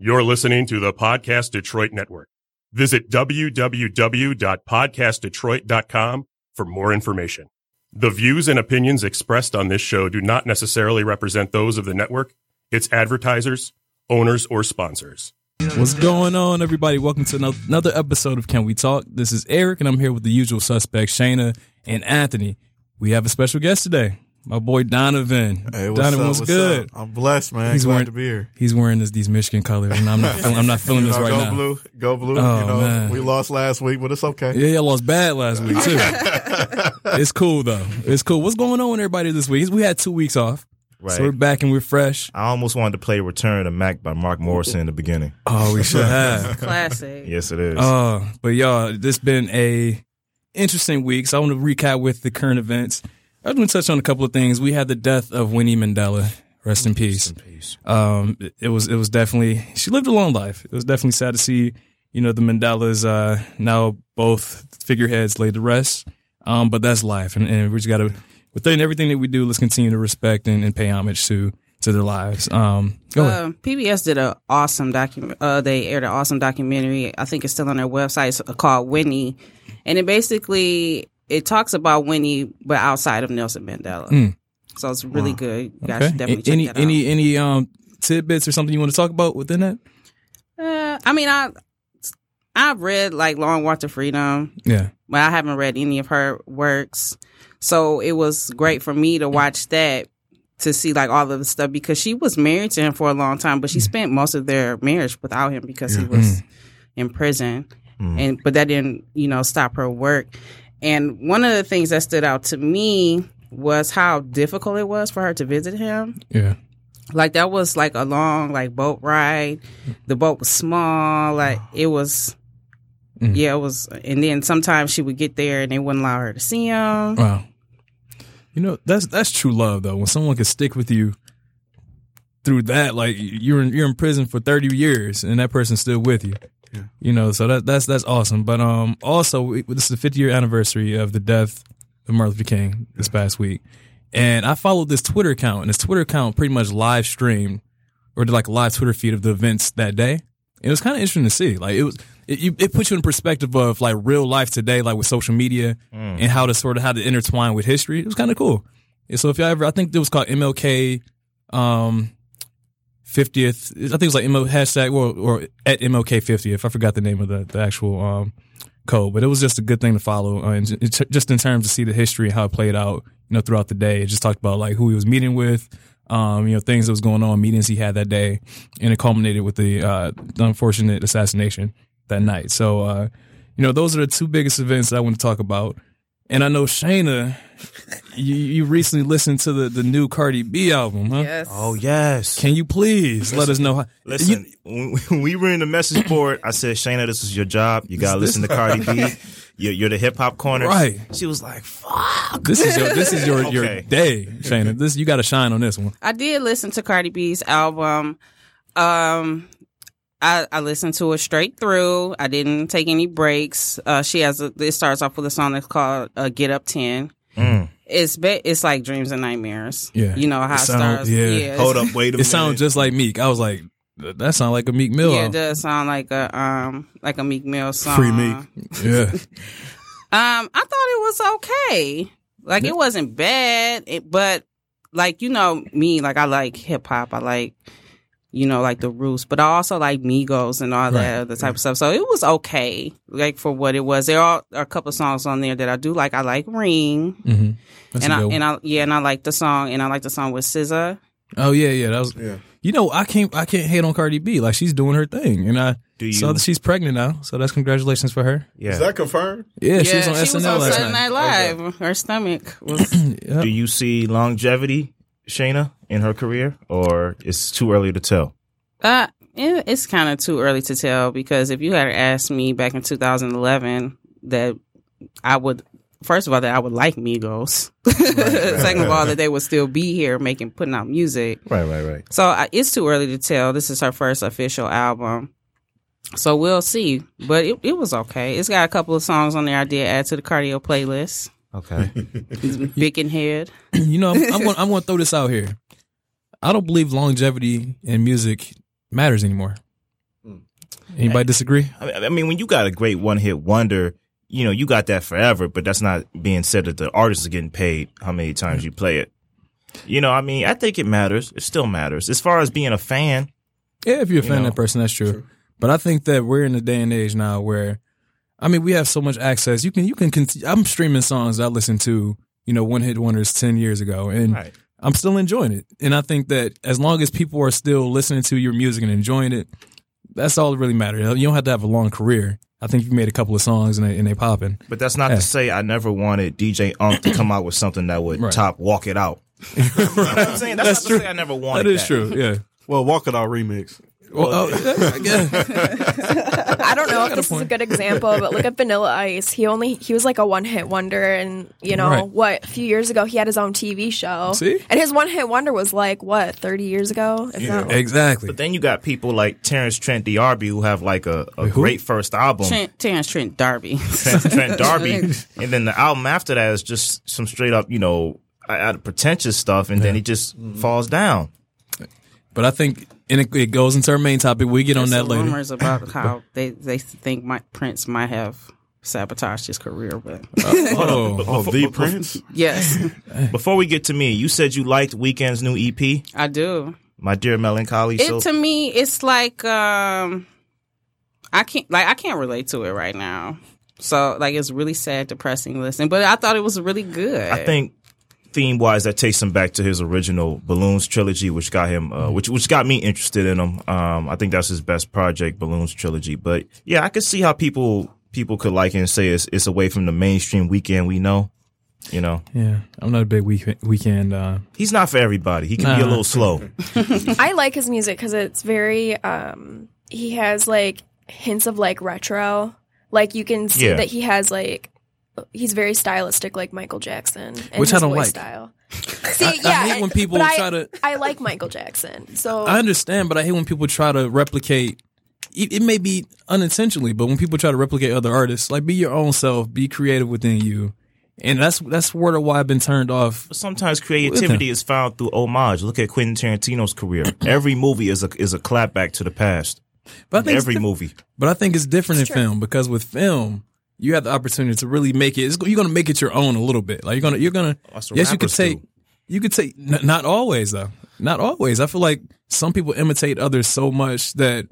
You're listening to the Podcast Detroit Network. Visit www.podcastdetroit.com for more information. The views and opinions expressed on this show do not necessarily represent those of the network, its advertisers, owners, or sponsors. What's going on, everybody? Welcome to another episode of Can We Talk? This is Eric, and I'm here with the usual suspects, Shayna and Anthony. We have a special guest today, my boy Donovan. Hey, what's Donovan, up? what's What's good? up? I'm blessed, man. He's Glad wearing- to be here. He's wearing this, these Michigan colors, and I'm not, feeling, I'm not feeling You this right go now. Go blue, go blue. Oh, you know, man. we lost last week, but it's okay. Yeah, yeah, I lost bad last week too. it's cool though. It's cool. What's going on with everybody this week? We had two weeks off, Right. so we're back and we're fresh. I almost wanted to play Return to Mac by Mark Morrison in the beginning. Oh, we should have. Classic. Yes, it is. Uh, but y'all, this been a interesting week. So I want to recap with the current events. I was going to touch on a couple of things. We had the death of Winnie Mandela. Rest in peace. peace. Um, it- it was it was definitely she lived a long life. It was definitely sad to see you know the Mandelas uh, now both figureheads laid to rest. Um, but that's life, and, and we just got to within everything that we do, let's continue to respect and, and pay homage to to their lives. Um, go ahead. Um, PBS did an awesome document. Uh, they aired an awesome documentary. I think it's still on their website. It's called Winnie, and it basically it talks about Winnie, but outside of Nelson Mandela. Mm. So it's really good. You guys Okay. should definitely check any out. any any um tidbits or something you want to talk about within that? Uh, I mean, I I've read like Long Walk to Freedom, Yeah. but I haven't read any of her works. So it was great for me to watch that to see like all of the stuff because she was married to him for a long time, but she spent most of their marriage without him because he was in prison. And but that didn't, you know, stop her work. And one of the things that stood out to me was how difficult it was for her to visit him. Yeah. Like that was like a long like boat ride. The boat was small. Like it was Mm. yeah, it was and then sometimes she would get there and they wouldn't allow her to see him. Wow. You know, that's that's true love though. When someone can stick with you through that, like you're in, you're in prison for 30 years and that person's still with you. You know, so that that's that's awesome. But um also we- this is the 50 year anniversary of the death of Martin Luther King this past week. And I followed this Twitter account and this Twitter account pretty much live streamed or did like a live Twitter feed of the events that day. It was kind of interesting to see. Like it was, it, it puts you in perspective of like real life today, like with social media and how to sort of how to intertwine with history. It was kind of cool. And so if y'all ever, I think it was called MLK, um, 50th. I think it was like ML hashtag or, or at MLK 50th. I forgot the name of the, the actual, um, code, but it was just a good thing to follow. Uh, and just in terms to see the history and how it played out, you know, throughout the day. It just talked about like who he was meeting with, um, you know, things that was going on, meetings he had that day, and it culminated with the, uh, the unfortunate assassination that night. So, uh, you know, those are the two biggest events that I want to talk about. And I know Shayna, you, you recently listened to the, the new Cardi B album, huh? Yes. Oh yes. Can you please let us know how? Listen, you- when we were in the message board, I said, Shayna, this is your job. You gotta listen to Cardi B. You're, you're the hip hop corner. Right. She was like, "Fuck." this is your this is your your day, Shayna. This you got to shine on this one. I did listen to Cardi B's album. Um, I, I listened to it straight through. I didn't take any breaks. Uh, she has a, it starts off with a song that's called uh, "Get Up 10. Mm. It's be, it's like dreams and nightmares. Yeah. you know how It it, sound- starts. yeah. it's- Hold up, wait a minute. It sounds just like Meek. I was like, that sounds like a Meek Mill. Yeah, it does sound like a um like a Meek Mill song. Free Meek. Yeah, Um, I thought it was okay. Like it wasn't bad, it, but like you know me, like I like hip hop. I like you know like the roots, but I also like Migos and all that other type of stuff. So it was okay, like for what it was. There are a couple of songs on there that I do like. I like Ring, hmm That's and a I good one. and I yeah, and I like the song, and I like the song with SZA. oh yeah, yeah. That was. Yeah. You know, I can't I can't hate on Cardi B. Like she's doing her thing, and I Do you? saw that she's pregnant now. So that's congratulations for her. yeah. Is that confirmed? Yeah, she was on SNL last Saturday night. Night Live. Her stomach was. Yep. Do you see longevity, Shayna, in her career, or it's too early to tell? Uh, it's kind of too early to tell because if you had asked me back in 2011 that I would, first of all, that I would like Migos. Second of all, that they would still be here making, putting out music. Right, right, right. So I, it's too early to tell. This is her first official album. So we'll see. But it, it was okay. It's got a couple of songs on there I did add to the cardio playlist. Okay. Bickenhead. you know, I'm, I'm going I'm going to throw this out here. I don't believe longevity in music matters anymore. Hmm. Anybody disagree? I I mean, when you got a great one hit wonder, you know, you got that forever, but that's not being said that the artist is getting paid how many times you play it. You know, I mean, I think it matters. It still matters. As far as being a fan, Yeah, if you're a You fan know. of that person, that's true. But I think that we're in a day and age now where, I mean, we have so much access. You can, you can, cont- I'm streaming songs that I listened to, you know, one hit wonders 10 years ago, and Right. I'm still enjoying it. And I think that as long as people are still listening to your music and enjoying it, that's all that really matters. You don't have to have a long career. I think you made a couple of songs and they, and they popping. but that's not Yeah. to say I never wanted DJ Unk to come out with something that would Right. top Walk It Out. You know what I'm saying? That's, That's not true. to say I never wanted That is true. Yeah. Well, Walk It Out remix. Well, oh, I guess. I don't know if got a this is a good example, but look at Vanilla Ice. He only he was like a one hit wonder, and you know Right. what? A few years ago, he had his own TV show. See? and his one hit wonder was like what thirty years ago. If not- exactly. But then you got people like Terence Trent D'Arby who have like a, a who? great first album. Trent, Terence Trent D'Arby. Trent, Trent D'Arby, and then the album after that is just some straight up, you know, out of pretentious stuff, and then he just falls down. But I think, and it, it goes into our main topic. We get on that some later. rumors about how they, they think Mike Prince might have sabotaged his career, but Oh, Oh, the Prince. yes, Before we get to me, you said you liked Weeknd's new EP, I do. My Dear Melancholy. It so to me, it's like um, I can't like I can't relate to it right now. So like it's really sad, depressing to listen. But I thought it was really good. I think theme wise, that takes him back to his original Balloons trilogy, which got him, uh, which which got me interested in him. Um, I think that's his best project, Balloons trilogy. But yeah, I could see how people people could like it and say it's it's away from the mainstream Weeknd we know. You know, yeah. I'm not a big Weeknd. Weeknd uh, he's not for everybody. He can be a little slow. I like his music because it's very. um He has like hints of like retro. Like you can see Yeah. that he has like. He's very stylistic, like Michael Jackson, and Which I his don't voice like. Style. See, I yeah, hate when people but I- try to- I like Michael Jackson, so I understand, but I hate when people try to replicate. It, it may be unintentionally, but when people try to replicate other artists, like be your own self, be creative within you, and that's that's word of why I've been turned off. Sometimes creativity is found through homage. Look at Quentin Tarantino's career. Every movie is a is a clapback to the past. But I think it's Every movie. But I think it's different It's in true. film because with film, you have the opportunity to really make it. It's, you're going to make it your own a little bit. Like you're gonna, you're gonna. Oh, that's Yes, you could rappers take. do. You could take. N- not always though. Not always. I feel like some people imitate others so much that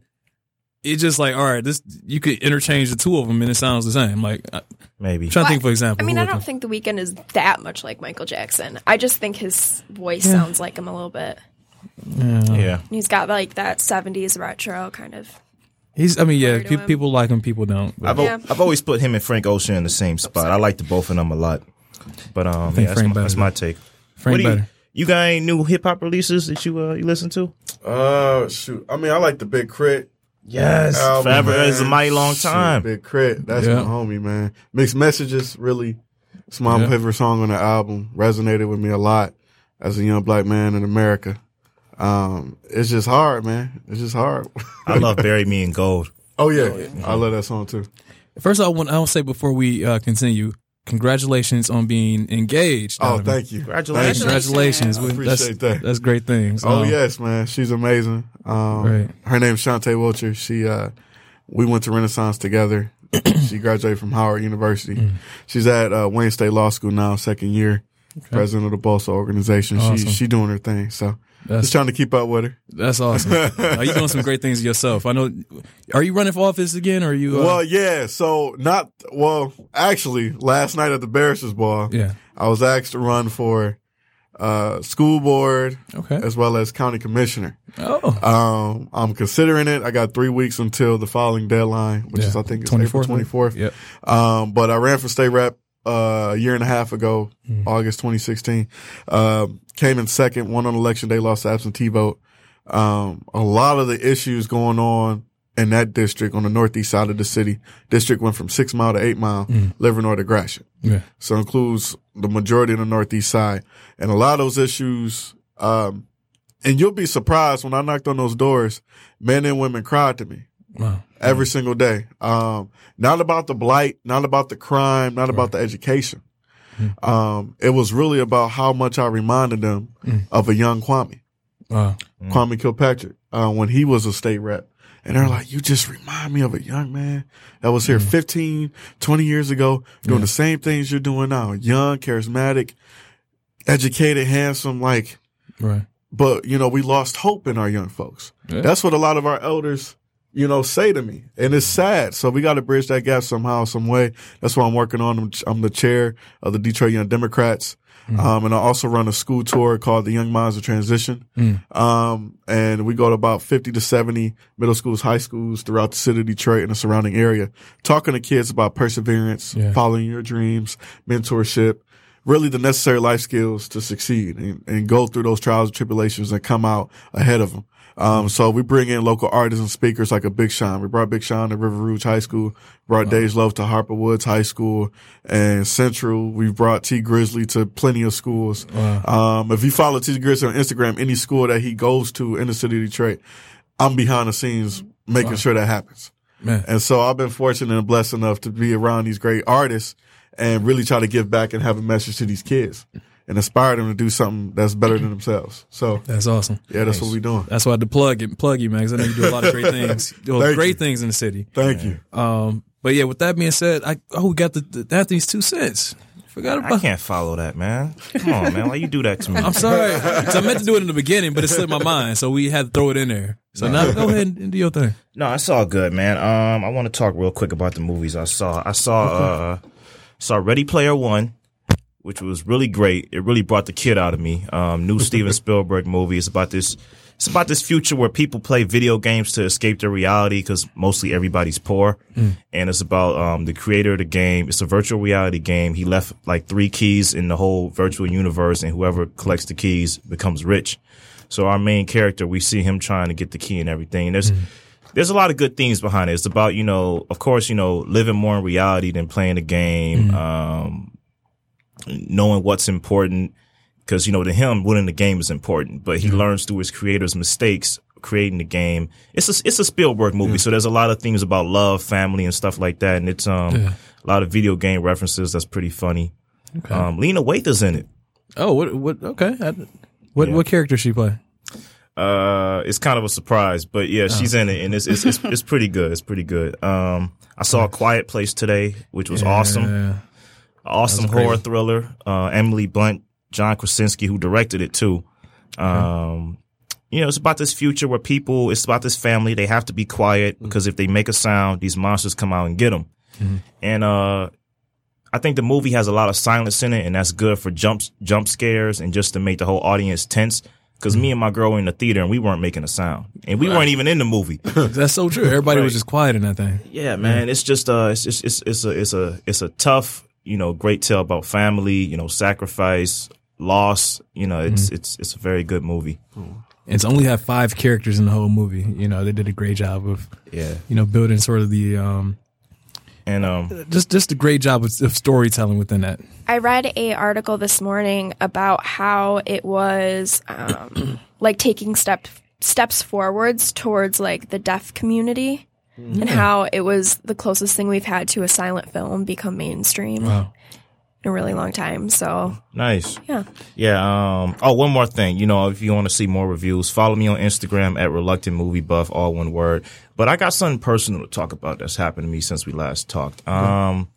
it's just like, all right, this you could interchange the two of them and it sounds the same. Like, I- Maybe. I'm trying to But, think for example. I mean, I don't come- think The Weeknd is that much like Michael Jackson. I just think his voice sounds like him a little bit. Yeah. He's got like that '70s retro kind of. He's. I mean, yeah. Pe- people like him. People don't. but- I've, Yeah. I've always put him and Frank Ocean in the same spot. I like the both of them a lot. But um, think yeah, that's, my, that's my take. Frank What do you, better. you got any new hip hop releases that you uh, you listen to? Uh, shoot. I mean, I like the Big Crit. Yes, album, forever man. is a mighty long Shoot, time. Big Crit. That's Yeah. my homie, man. Mixed Messages really. It's my Yeah. favorite song on the album. Resonated with me a lot as a young black man in America. Um, it's just hard, man. It's just hard. I love "Bury Me in Gold." oh yeah, I love that song too. First, I want. I want to say before we uh, continue, congratulations on being engaged. Oh, Donovan. thank you. Congratulations. Congratulations. I We- appreciate that's, that. That's great things. Oh Um, yes, man. She's amazing. Um, Right. Her name's Shantae Wilcher. She, uh, we went to Renaissance together. she graduated from Howard University. Mm. She's at uh, Wayne State Law School now, second year. President of the BOSA organization. Awesome. She she doing her thing. So That's just trying to keep up with her. that's awesome. Are you doing some great things yourself? I know. Are you running for office again? Or are you? Uh, Well, yeah. So not well. Actually, last night at the Barristers Ball, yeah. I was asked to run for uh, school board Okay. as well as county commissioner. Oh, Um, I'm considering it. I got three weeks until the following deadline, which is I think it's April 24th, 24th. Yep. Um, but I ran for state rep uh, a year and a half ago, August 2016. Um, came in second, won on election day, lost the absentee vote. Um, a lot of the issues going on in that district on the northeast side of the city. District went from six mile to eight mile, Livernois to Gratiot. Yeah. So includes the majority of the northeast side. And a lot of those issues, um, and you'll be surprised when I knocked on those doors, men and women cried to me Wow. every single day. Um, not about the blight, not about the crime, not about the education. Um, it was really about how much I reminded them of a young Kwame, Wow. Kwame Kilpatrick, uh, when he was a state rep And they're like, you just remind me of a young man that was here 15, 20 years ago doing the same things you're doing now. Young, charismatic, educated, handsome, like, Right. but you know, we lost hope in our young folks. Yeah. That's what a lot of our elders, you know, say to me. And it's sad. So we got to bridge that gap somehow, some way. That's what I'm working on. I'm, I'm the chair of the Detroit Young Democrats. Um, and I also run a school tour called the Young Minds of Transition. Um, and we go to about 50 to 70 middle schools, high schools throughout the city of Detroit and the surrounding area, talking to kids about perseverance, Yeah. following your dreams, mentorship, really the necessary life skills to succeed and, and go through those trials and tribulations and come out ahead of them. Um, so we bring in local artists and speakers like a Big Sean. We brought Big Sean to River Rouge High School, brought Dej Loaf to Harper Woods High School and Central. We've brought Tee Grizzley to plenty of schools. Um, if you follow Tee Grizzley on Instagram, any school that he goes to in the city of Detroit, I'm behind the scenes making sure that happens. Man. And so I've been fortunate and blessed enough to be around these great artists and really try to give back and have a message to these kids and inspire them to do something that's better than themselves. So That's awesome. yeah, that's what we're doing. That's why I had to plug it, plug you, man. 'cause I know you do a lot of great things. You do Thank great you. things in the city. Thank you. Um, but yeah, with that being said, I oh we got the, the Anthony's two cents. Forgot about. I can't follow that, man. Come on, man. Why you do that to me? I'm sorry. I meant to do it in the beginning, but it slipped my mind, so we had to throw it in there. So now go ahead and do your thing. No, it's all good, man. Um, I want to talk real quick about the movies I saw. I saw uh, saw Ready Player One, which was really great. It really brought the kid out of me. Um, new Steven Spielberg movie. It's about this. It's about this future where people play video games to escape their reality because mostly everybody's poor, and it's about um, the creator of the game. It's a virtual reality game. He left like three keys in the whole virtual universe, and whoever collects the keys becomes rich. So our main character, we see him trying to get the key and everything. And there's there's a lot of good things behind it. It's about you know, of course, you know, living more in reality than playing the game. Um, knowing what's important because you know to him winning the game is important, but he learns through his creator's mistakes creating the game. It's a it's a Spielberg movie, so there's a lot of things about love, family, and stuff like that, and it's um Yeah. a lot of video game references. That's pretty funny. Um, Lena Waithe is in it. Oh, what? What? Okay. I, what? Yeah. What character she play? Uh, it's kind of a surprise, but yeah, she's in it, and it's it's it's, it's pretty good. It's pretty good. Um, I saw a Quiet Place today, which was awesome. Awesome horror thriller. Uh, Emily Blunt, John Krasinski, who directed it too. Um, you know, it's about this future where people, it's about this family. They have to be quiet because if they make a sound, these monsters come out and get them. And, uh, I think the movie has a lot of silence in it and that's good for jump, jump scares and just to make the whole audience tense. Cause me and my girl were in the theater and we weren't making a sound and we weren't even in the movie. That's so true. Everybody was just quiet in that thing. Yeah, man. It's just uh it's just it's it's a it's a it's a tough, you know, great tale about family, you know, sacrifice, loss. You know, it's it's it's a very good movie. And it's only had five characters in the whole movie. You know, they did a great job of Yeah. you know building sort of the um And um just just a great job of, of storytelling within that. I read a article this morning about how it was um, like taking step steps forwards towards like the deaf community and how it was the closest thing we've had to a silent film become mainstream Wow. in a really long time. So nice. yeah, Yeah, um oh one more thing. You know, if you want to see more reviews, follow me on Instagram at reluctant movie buff, all one word. But I got something personal to talk about that's happened to me since we last talked. Um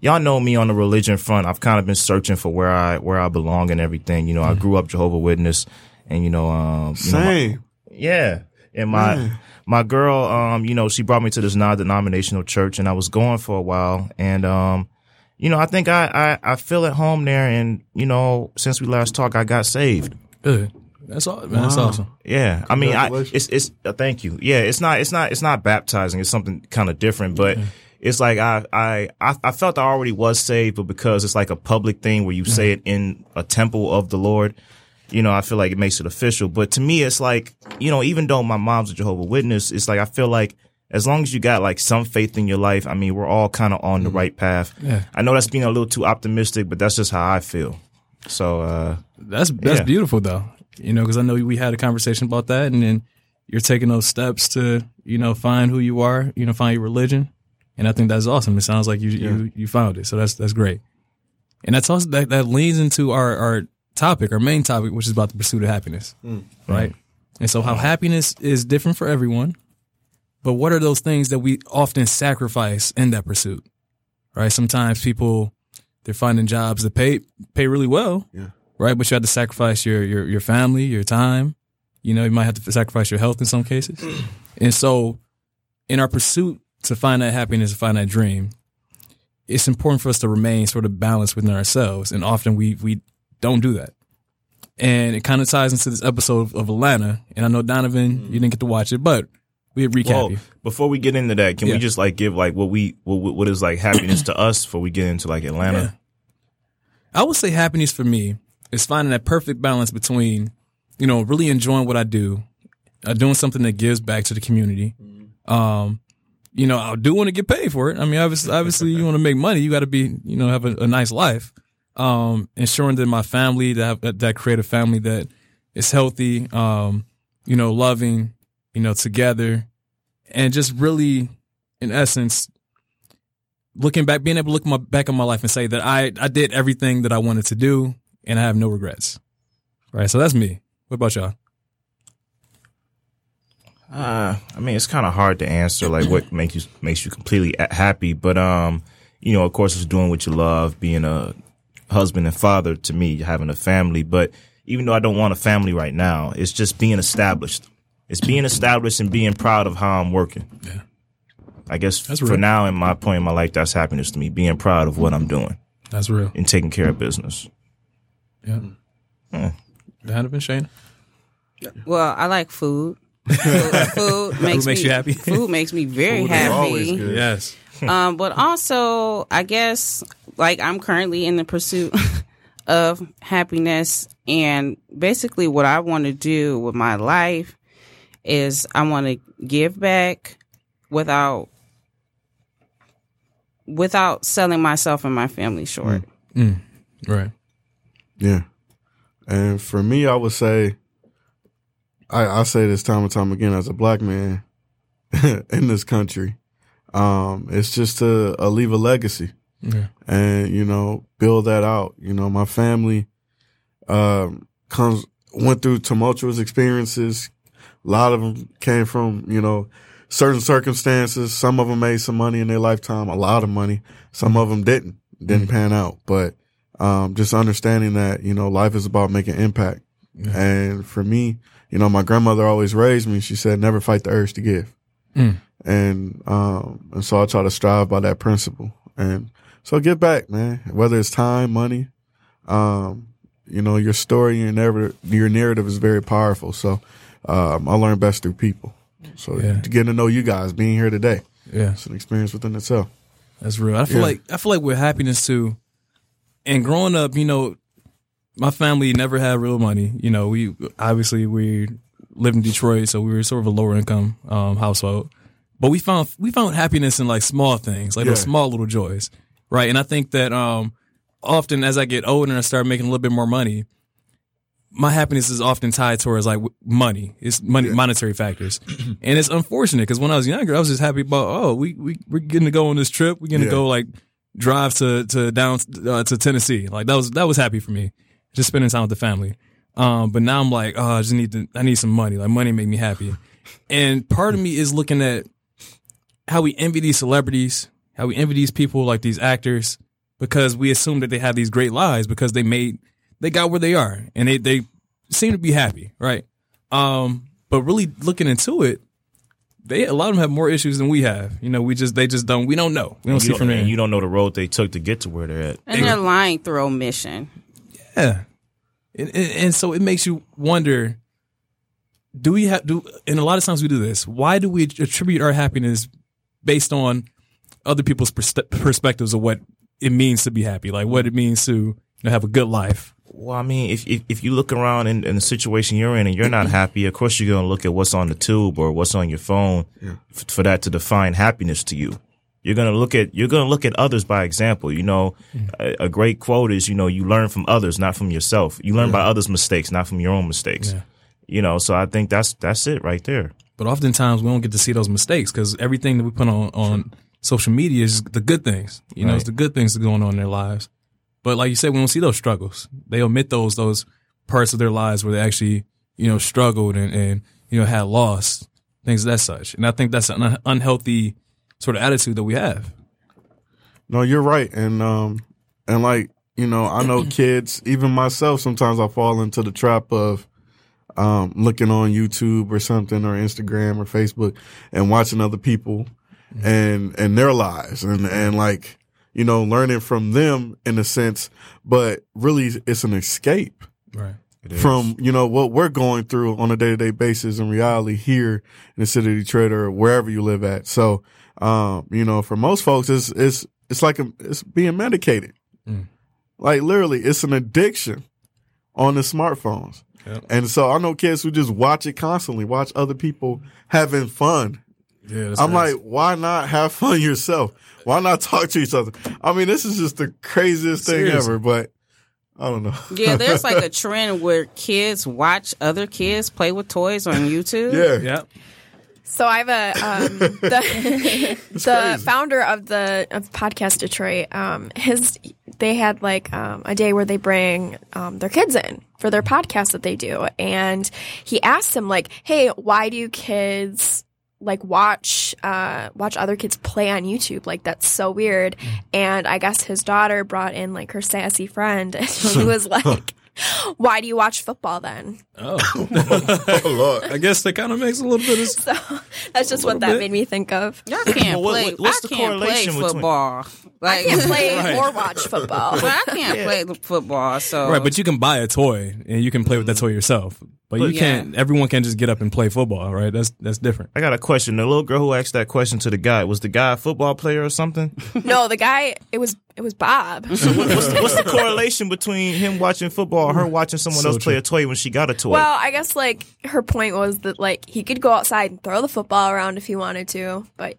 y'all know me on the religion front. I've kind of been searching for where I where I belong and everything. You know, I grew up Jehovah Witness and you know, um you know, my- Same. Yeah. And my my girl, um, you know, she brought me to this non denominational church and I was going for a while and um, you know, I think I, I, I feel at home there and, you know, since we last talked I got saved. Good. That's all. Man, That's awesome. Yeah. I mean I it's it's uh, thank you. Yeah, it's not it's not it's not baptizing, it's something kind of different, but it's like I, I I I felt I already was saved, but because it's like a public thing where you say it in a temple of the Lord, you know, I feel like it makes it official. But to me, it's like, you know, even though my mom's a Jehovah Witness, it's like I feel like as long as you got like some faith in your life, I mean, we're all kind of on the right path. Yeah. I know that's being a little too optimistic, but that's just how I feel. So, uh, That's that's Yeah. beautiful though. You know, because I know we had a conversation about that, and then you're taking those steps to you know find who you are, you know, find your religion, and I think that's awesome. It sounds like you you you found it, so that's that's great. And that's also that that leans into our our topic, our main topic, which is about the pursuit of happiness, mm. right? And so how happiness is different for everyone, but what are those things that we often sacrifice in that pursuit? Right? Sometimes people they're finding jobs that pay pay really well. Yeah. Right? But you have to sacrifice your your your family, your time. You know, you might have to sacrifice your health in some cases. and so in our pursuit to find that happiness, to find that dream, it's important for us to remain sort of balanced within ourselves. And often we we don't do that. And it kind of ties into this episode of, of Atlanta. And I know Donovan, you didn't get to watch it, but we recap Well, you. before we get into that, can Yeah. we just like give like what we what, what is like happiness to us before we get into like Atlanta? Yeah. I would say happiness for me is finding that perfect balance between, you know, really enjoying what I do, uh, doing something that gives back to the community. Um, you know, I do want to get paid for it. I mean, obviously, obviously, you want to make money. You got to be, you know, have a, a nice life. Um, ensuring that my family, that have, that, create a family that is healthy, um, you know, loving, you know, together, and just really, in essence, looking back, being able to look my, back on my life and say that I, I did everything that I wanted to do and I have no regrets. Right. So that's me. What about y'all? Uh, I mean, it's kind of hard to answer like what makes you makes you completely happy, but um, you know, of course, it's doing what you love, being a husband and father to me, having a family. But even though I don't want a family right now, it's just being established. It's being established and being proud of how I'm working. Yeah. I guess That's for real. now in my point in my life, that's happiness to me. Being proud of what I'm doing That's real. and taking care of business. Yeah. Hmm. Donovan, Shane? Well, I like food. food, food makes, makes me you happy? Food makes me very Food is always happy. good. Yes. Um, but also, I guess like I'm currently in the pursuit of happiness, and basically, what I want to do with my life is I want to give back without without selling myself and my family short. Right. Yeah. And for me, I would say, I, I say this time and time again as a black man in this country, um, it's just to uh, leave a legacy Yeah. and, you know, build that out. You know, my family, um, comes, went through tumultuous experiences. A lot of them came from, you know, certain circumstances. Some of them made some money in their lifetime, a lot of money. Some of them didn't, didn't pan out. But, um, just understanding that, you know, life is about making impact. And for me, you know, my grandmother always raised me. She said, never fight the urge to give. Mm. And, um, and so I try to strive by that principle. And so give back, man, whether it's time, money, um, you know, your story, your narrative, your narrative is very powerful. So, um, I learn best through people. So Yeah. getting to know you guys, being here today, Yeah. it's an experience within itself. That's real. I feel Yeah. like I feel like with happiness too. And growing up, you know, my family never had real money. You know, we obviously we lived in Detroit, so we were sort of a lower income um, household. But we found we found happiness in like small things, like those small little joys, right? And I think that um, often as I get older and I start making a little bit more money, my happiness is often tied towards like money. It's money, monetary factors, and it's unfortunate because when I was younger, I was just happy about oh we we we're getting to go on this trip. We're gonna go like drive to to down uh, to Tennessee. Like that was that was happy for me, just spending time with the family. Um, but now I'm like, oh, I just need to I need some money. Like money make me happy, and part of me is looking at how we envy these celebrities, how we envy these people like these actors because we assume that they have these great lives because they made they got where they are and they they seem to be happy, right? Um, but really looking into it, they a lot of them have more issues than we have. You know, we just they just don't we don't know. We don't You see don't, from there. and you don't know the road they took to get to where they're at. And they're lying through omission. Yeah. And, and, and so it makes you wonder do we have do and a lot of times we do this. Why do we attribute our happiness based on other people's perspe- perspectives of what it means to be happy? Like what it means to you know, have a good life. Well, I mean, if if, if you look around in, in the situation you're in and you're not happy, of course you're going to look at what's on the tube or what's on your phone f- for that to define happiness to you. You're going to look at you're going to look at others by example. You know, mm. a, a great quote is, you know, you learn from others, not from yourself. You learn by others' mistakes, not from your own mistakes. Yeah. You know, so I think that's that's it right there. but oftentimes we don't get to see those mistakes because everything that we put on on social media is the good things you know it's the good things that are going on in their lives but like you said we don't see those struggles they omit those those parts of their lives where they actually you know struggled and, and you know had loss things of that such. And I think that's an un- unhealthy sort of attitude that we have. No, you're right. And um and like, you know, I know kids, even myself, sometimes I fall into the trap of um looking on YouTube or something or Instagram or Facebook and watching other people and and their lives and and like, you know, learning from them in a sense, but really it's an escape Right. from you know what we're going through on a day to day basis in reality here in the city of Detroit or wherever you live at. So, um, you know, for most folks, it's it's it's like a, it's being medicated. Mm. Like literally, it's an addiction on the smartphones. Yep. And so I know kids who just watch it constantly, watch other people having fun. Yeah, I'm crazy. like, why not have fun yourself? Why not talk to each other? I mean, this is just the craziest thing Seriously. ever, but I don't know. Yeah, there's like a trend where kids watch other kids play with toys on YouTube. yeah. yeah. So I have a um, the the founder of the of podcast Detroit. Um, his they had like um, a day where they bring um, their kids in for their podcast that they do, and he asked them like, "Hey, why do kids?" like watch uh watch other kids play on YouTube like that's so weird and I guess his daughter brought in like her sassy friend and she was like why do you watch football then Oh, Oh Lord. I guess that kind of makes a little bit of s- so that's just what that bit. made me think of Y'all can't Well, what- play. what- what's I the can't play correlation between- football. Like, I can't play Right. or watch football. but I can't play football. So right, but you can buy a toy and you can play with that toy yourself. But you can't. Everyone can't just get up and play football, right? That's that's different. I got a question. The little girl who asked that question to the guy was the guy a football player or something? No, the guy it was it was Bob. what's, the, what's the correlation between him watching football or her watching someone So else play true. a toy when she got a toy? Well, I guess like her point was that like he could go outside and throw the football around if he wanted to, but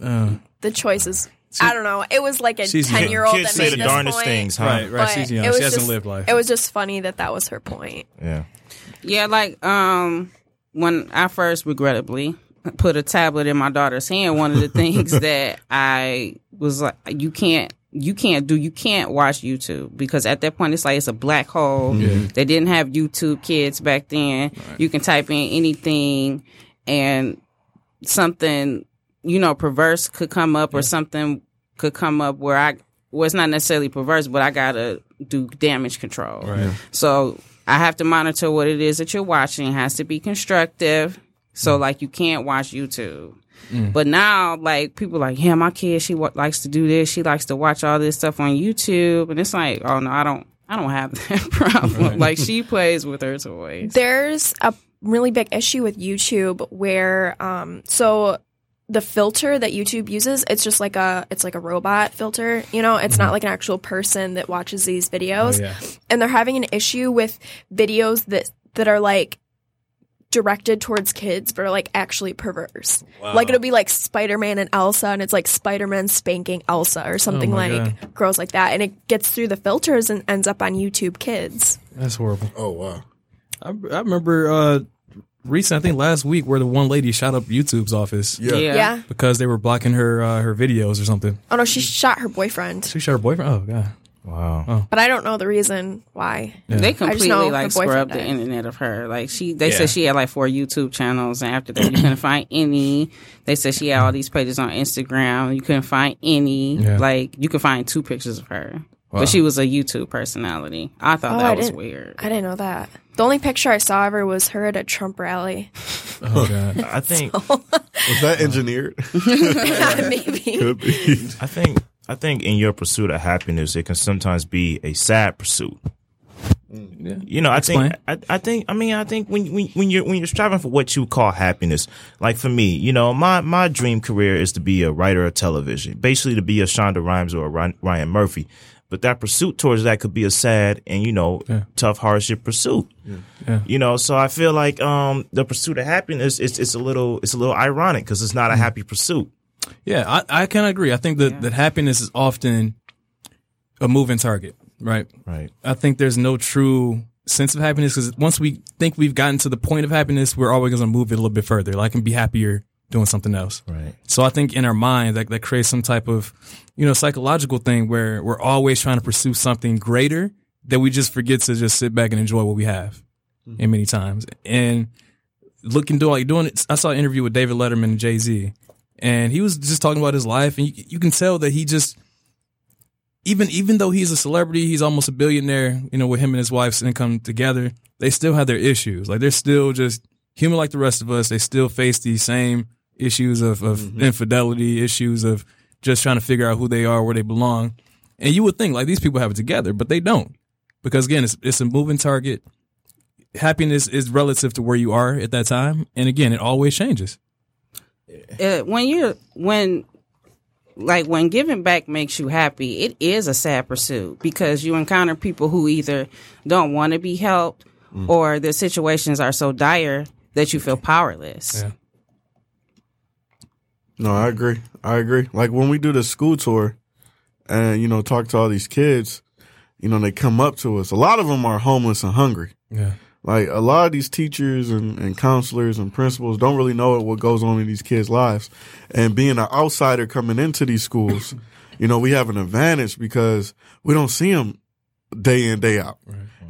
Uh, the choice is I don't know. It was like a She's ten year old Kids that say made the this darndest point, things, huh? right, right. She's young. She hasn't just- lived life. It was just funny that that was her point. Yeah. Yeah, like um when I first regrettably put a tablet in my daughter's hand, one of the things that I was like you can't you can't do you can't watch YouTube because at that point it's like it's a black hole. They didn't have YouTube kids back then. You can type in anything and something you know perverse could come up or something could come up where I well it's not necessarily perverse but I got to do damage control. Right. So I have to monitor what it is that you're watching. It has to be constructive. So like you can't watch YouTube. But now like people are like, yeah, my kid she wa- likes to do this. She likes to watch all this stuff on YouTube, and it's like, oh no, I don't. I don't have that problem. Like she plays with her toys. There's a really big issue with YouTube where um so the filter that YouTube uses, it's just like a it's like a robot filter, you know, it's not like an actual person that watches these videos. Oh, yeah. And they're having an issue with videos that that are like directed towards kids but are like actually perverse. Like it'll be like Spider-Man and Elsa and it's like Spider-Man spanking Elsa or something Oh my like gross like that and it gets through the filters and ends up on YouTube Kids. That's horrible. Oh wow. I, I remember uh, recent, I think last week, where the one lady shot up YouTube's office Yeah. Yeah. because they were blocking her uh, her videos or something. Oh no, she shot her boyfriend. She shot her boyfriend. Oh god. Wow. But I don't know the reason why. Yeah. They I just know completely her like boyfriend scrubbed the died. internet of her. Like she, they Yeah. said she had like four YouTube channels, and after that you couldn't find any. They said she had all these pages on Instagram. You couldn't find any. Yeah. Like you could find two pictures of her, Wow. but she was a YouTube personality. I thought Oh, that I was weird. I didn't know that. The only picture I saw of her was her at a Trump rally. Oh, oh god. I think Was that engineered? Maybe. Could be. I think I think in your pursuit of happiness, it can sometimes be a sad pursuit. Mm. Yeah. You know, I Explain. think I, I think I mean I think when when when you're when you're striving for what you call happiness, like for me, you know, my my dream career is to be a writer of television, basically to be a Shonda Rhimes or a Ryan Ryan Murphy. But that pursuit towards that could be a sad and you know tough hardship pursuit. Yeah. You know, so I feel like um the pursuit of happiness is it's a little it's a little ironic because it's not a happy pursuit. Yeah, I, I can agree. I think that, that happiness is often a moving target, right? Right. I think there's no true sense of happiness because once we think we've gotten to the point of happiness, we're always going to move it a little bit further. Like, and be happier doing something else. Right. So I think in our mind that that creates some type of, you know, psychological thing where we're always trying to pursue something greater that we just forget to just sit back and enjoy what we have. Mm-hmm. And many times, and looking doing like doing it. I saw an interview with David Letterman and Jay Z, and he was just talking about his life, and you, you can tell that he just even even though he's a celebrity, he's almost a billionaire. You know, with him and his wife's income together, they still have their issues. Like they're still just human like the rest of us. They still face these same issues of, of Mm-hmm. infidelity, issues of just trying to figure out who they are, where they belong. And you would think like these people have it together, but they don't. Because again, it's it's a moving target. Happiness is relative to where you are at that time, and again, it always changes. uh, when you're when like when giving back makes you happy it is a sad pursuit because you encounter people who either don't want to be helped or their situations are so dire that you feel powerless Yeah. No, I agree. I agree. Like when we do the school tour and, you know, talk to all these kids, you know, they come up to us. A lot of them are homeless and hungry. Yeah. Like a lot of these teachers and, and counselors and principals don't really know what goes on in these kids' lives. And being an outsider coming into these schools, you know, we have an advantage because we don't see them day in, day out.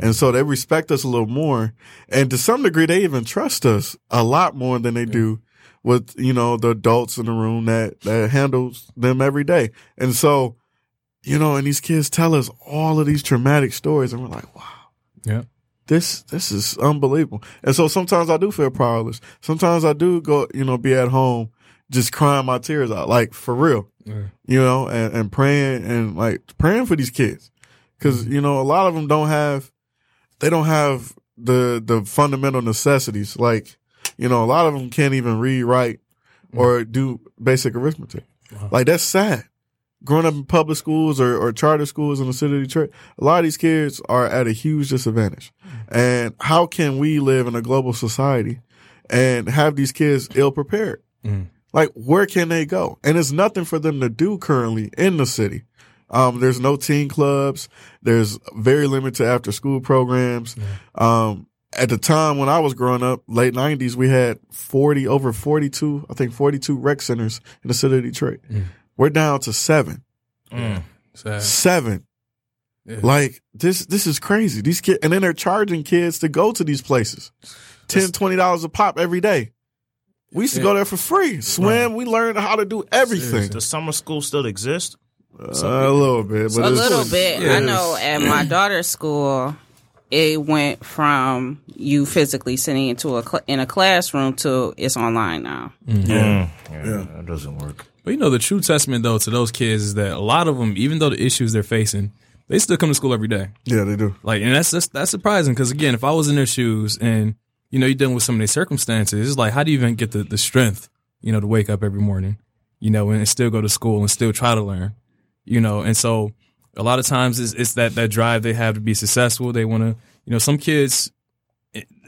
And so they respect us a little more. And to some degree, they even trust us a lot more than they do with, you know, the adults in the room that, that handles them every day. And so, you know, and these kids tell us all of these traumatic stories and we're like, wow Yeah. this this is unbelievable. And so sometimes I do feel powerless. Sometimes I do go, you know, be at home just crying my tears out, like for real, Yeah. you know, and, and praying and like praying for these kids. Cause, mm-hmm. you know, a lot of them don't have, they don't have the, the fundamental necessities. Like, you know, a lot of them can't even read, write or do basic arithmetic. Like that's sad. Growing up in public schools or, or charter schools in the city of Detroit, a lot of these kids are at a huge disadvantage. And how can we live in a global society and have these kids ill prepared? Mm. Like, where can they go? And there's nothing for them to do currently in the city. Um, there's no teen clubs. There's very limited after school programs. Um, at the time when I was growing up, late nineties, we had 40, over 42, I think 42 rec centers in the city of Detroit. We're down to seven, Mm. Sad. seven. Yeah. Like this, this is crazy. These kids, and then they're charging kids to go to these places. $10, $20 a pop every day. We used to Yeah. go there for free. Swim. We learned how to do everything. Does summer school still exist? Uh, a little bit, but a little bit yeah, i know at my daughter's school it went from you physically sitting into a cl- in a classroom to it's online now mm-hmm. Yeah. yeah. That doesn't work. But you know, the true testament though to those kids is that a lot of them, even though the issues they're facing, they still come to school every day. Yeah, they do. Like, and that's that's, that's surprising because again, if I was in their shoes and you know you're dealing with some of their circumstances, it's like how do you even get the, the strength, you know, to wake up every morning, you know, and still go to school and still try to learn, you know, and so a lot of times it's, it's that that drive they have to be successful. They want to, you know, some kids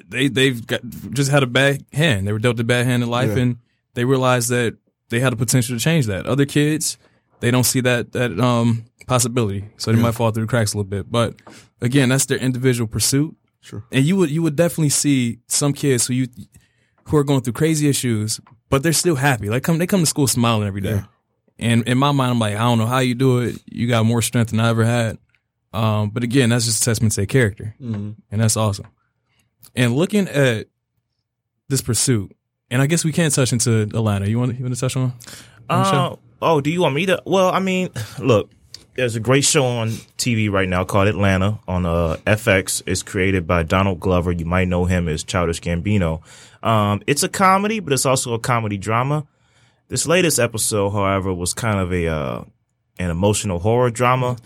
they they've got just had a bad hand. They were dealt a bad hand in life, Yeah. and they realized that they had the potential to change that. Other kids, they don't see that that um possibility, so they might fall through the cracks a little bit. But again, that's their individual pursuit. Sure. And you would you would definitely see some kids who you who are going through crazy issues, but they're still happy. Like come they come to school smiling every day. And in my mind, I'm like, I don't know how you do it. You got more strength than I ever had. Um, but again, that's just a testament to character, and that's awesome. And looking at this pursuit, and I guess we can't touch into Atlanta. You want you want to touch on? on? Uh, oh, do you want me to? Well, I mean, look, there's a great show on TV right now called Atlanta on uh, FX. It's created by Donald Glover. You might know him as Childish Gambino. Um, it's a comedy, but it's also a comedy drama. This latest episode, however, was kind of a uh, an emotional horror drama,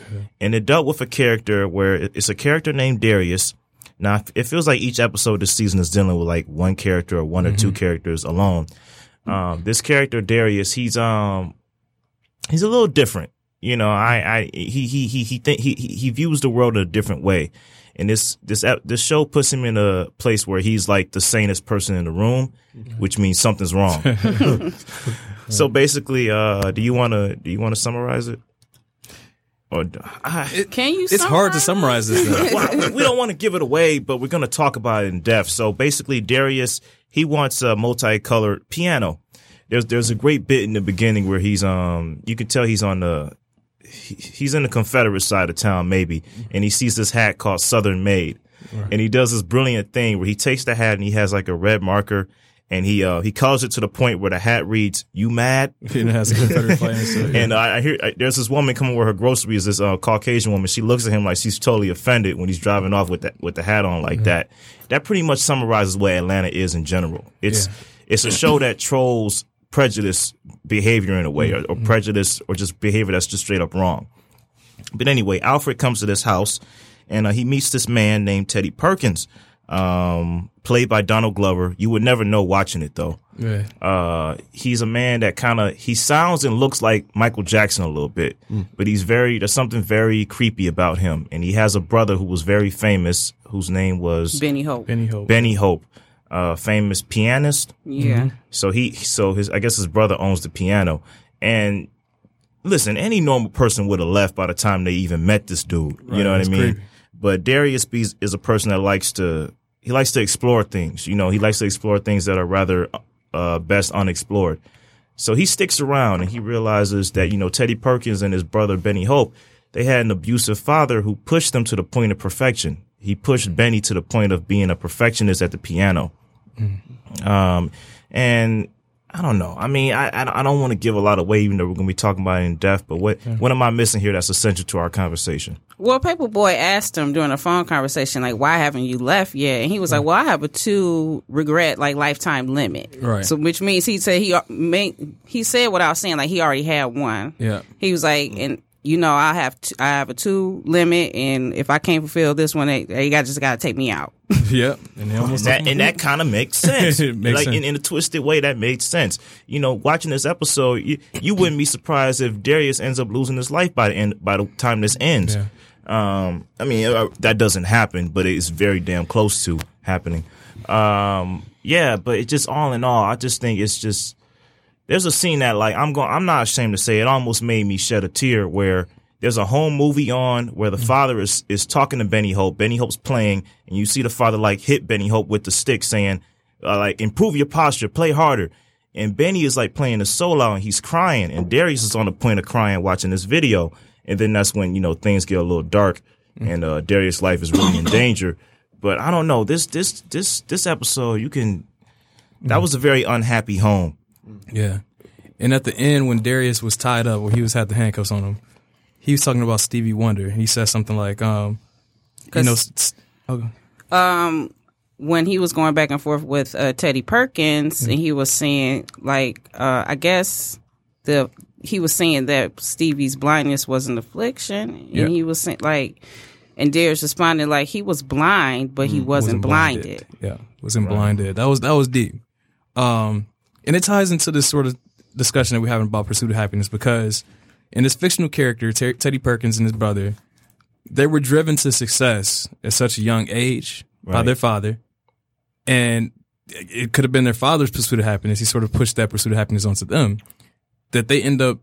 and it dealt with a character where it's a character named Darius. Now, it feels like each episode this season is dealing with like one character or one or two characters alone. Um, this character Darius, he's um he's a little different. You know, I, I he he he he think he he he views the world in a different way, and this this this show puts him in a place where he's like the sanest person in the room, which means something's wrong. so basically, uh, do you want to do you want to summarize it? Or I, can you It's hard to summarize this. Well, we don't want to give it away, but we're going to talk about it in depth. So basically, Darius he wants a multicolored piano. There's there's a great bit in the beginning where he's um you can tell he's on the he, he's in the Confederate side of town maybe, and he sees this hat called Southern Made, and he does this brilliant thing where he takes the hat and he has like a red marker and he uh he calls it to the point where the hat reads "You mad?" And it has a Confederate flag and. And I, I hear I, there's this woman coming with her groceries. This uh, Caucasian woman. She looks at him like she's totally offended when he's driving off with that with the hat on like that. That pretty much summarizes what Atlanta is in general. It's Yeah. it's a show that trolls prejudice behavior in a way, or, or prejudice, or just behavior that's just straight up wrong. But anyway, Alfred comes to this house, and uh, he meets this man named Teddy Perkins, um, played by Donald Glover. You would never know watching it though. yeah. Uh, he's a man that kind of he sounds and looks like Michael Jackson a little bit, but he's very there's something very creepy about him, and he has a brother who was very famous, whose name was Benny Hope. Benny Hope. Benny Hope, uh, famous pianist. Yeah. So he so his I guess his brother owns the piano, and listen, any normal person would have left by the time they even met this dude. you know what I mean? creepy. But Darius B is a person that likes to he likes to explore things. You know, he likes to explore things that are rather uh, best unexplored. So he sticks around and he realizes that you know Teddy Perkins and his brother Benny Hope they had an abusive father who pushed them to the point of perfection. He pushed Benny to the point of being a perfectionist at the piano. Um, and I don't know. I mean, I I, I don't want to give a lot away, even though we're going to be talking about it in depth. But what what am I missing here? That's essential to our conversation. Well, Paper Boi asked him during a phone conversation, like, "Why haven't you left yet?" And he was like, "Well, I have a two regret like lifetime limit." Right. So, which means he said he uh, made, he said without saying like he already had one. Yeah. He was like, mm. and you know, I have t- I have a two limit, and if I can't fulfill this one, they, they got just got to take me out. Yep. And that, and that kind of makes sense. Makes like sense. In, in a twisted way, that made sense. You know, watching this episode, you, you wouldn't be surprised if Darius ends up losing his life by the end by the time this ends. Yeah. Um, I mean, uh, that doesn't happen, but it's very damn close to happening. Um, yeah, but it's just all in all, I just think it's just there's a scene that like I'm going I'm not ashamed to say it almost made me shed a tear where there's a home movie on where the father is is talking to Benny Hope. Benny Hope's playing and you see the father like hit Benny Hope with the stick saying uh, like improve your posture, play harder. And Benny is like playing a solo and he's crying and Darius is on the point of crying watching this video. And then that's when, you know, things get a little dark and uh Darius' life is really in danger. But I don't know. This this this this episode you can that was a very unhappy home. Yeah. And at the end, when Darius was tied up, where he was had the handcuffs on him, he was talking about Stevie Wonder. He said something like, um, you know, s- s- oh, um when he was going back and forth with uh, Teddy Perkins and he was saying like uh I guess the he was saying that Stevie's blindness was an affliction and Yeah. he was saying like and Darius responded like he was blind but he wasn't, blinded. Yeah, wasn't blinded. That was that was deep. Um, and it ties into this sort of discussion that we're having about pursuit of happiness because in this fictional character, Ter- Teddy Perkins and his brother, they were driven to success at such a young age by their father, and it could have been their father's pursuit of happiness. He sort of pushed that pursuit of happiness onto them. That they end up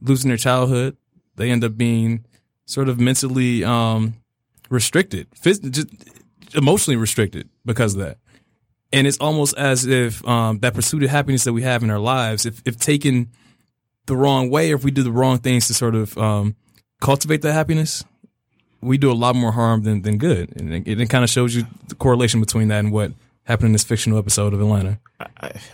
losing their childhood. They end up being sort of mentally um, restricted, phys- just emotionally restricted because of that. And it's almost as if um, that pursuit of happiness that we have in our lives, if, if taken the wrong way, or if we do the wrong things to sort of um, cultivate that happiness, we do a lot more harm than, than good. And it, it kind of shows you the correlation between that and what happened in this fictional episode of Atlanta.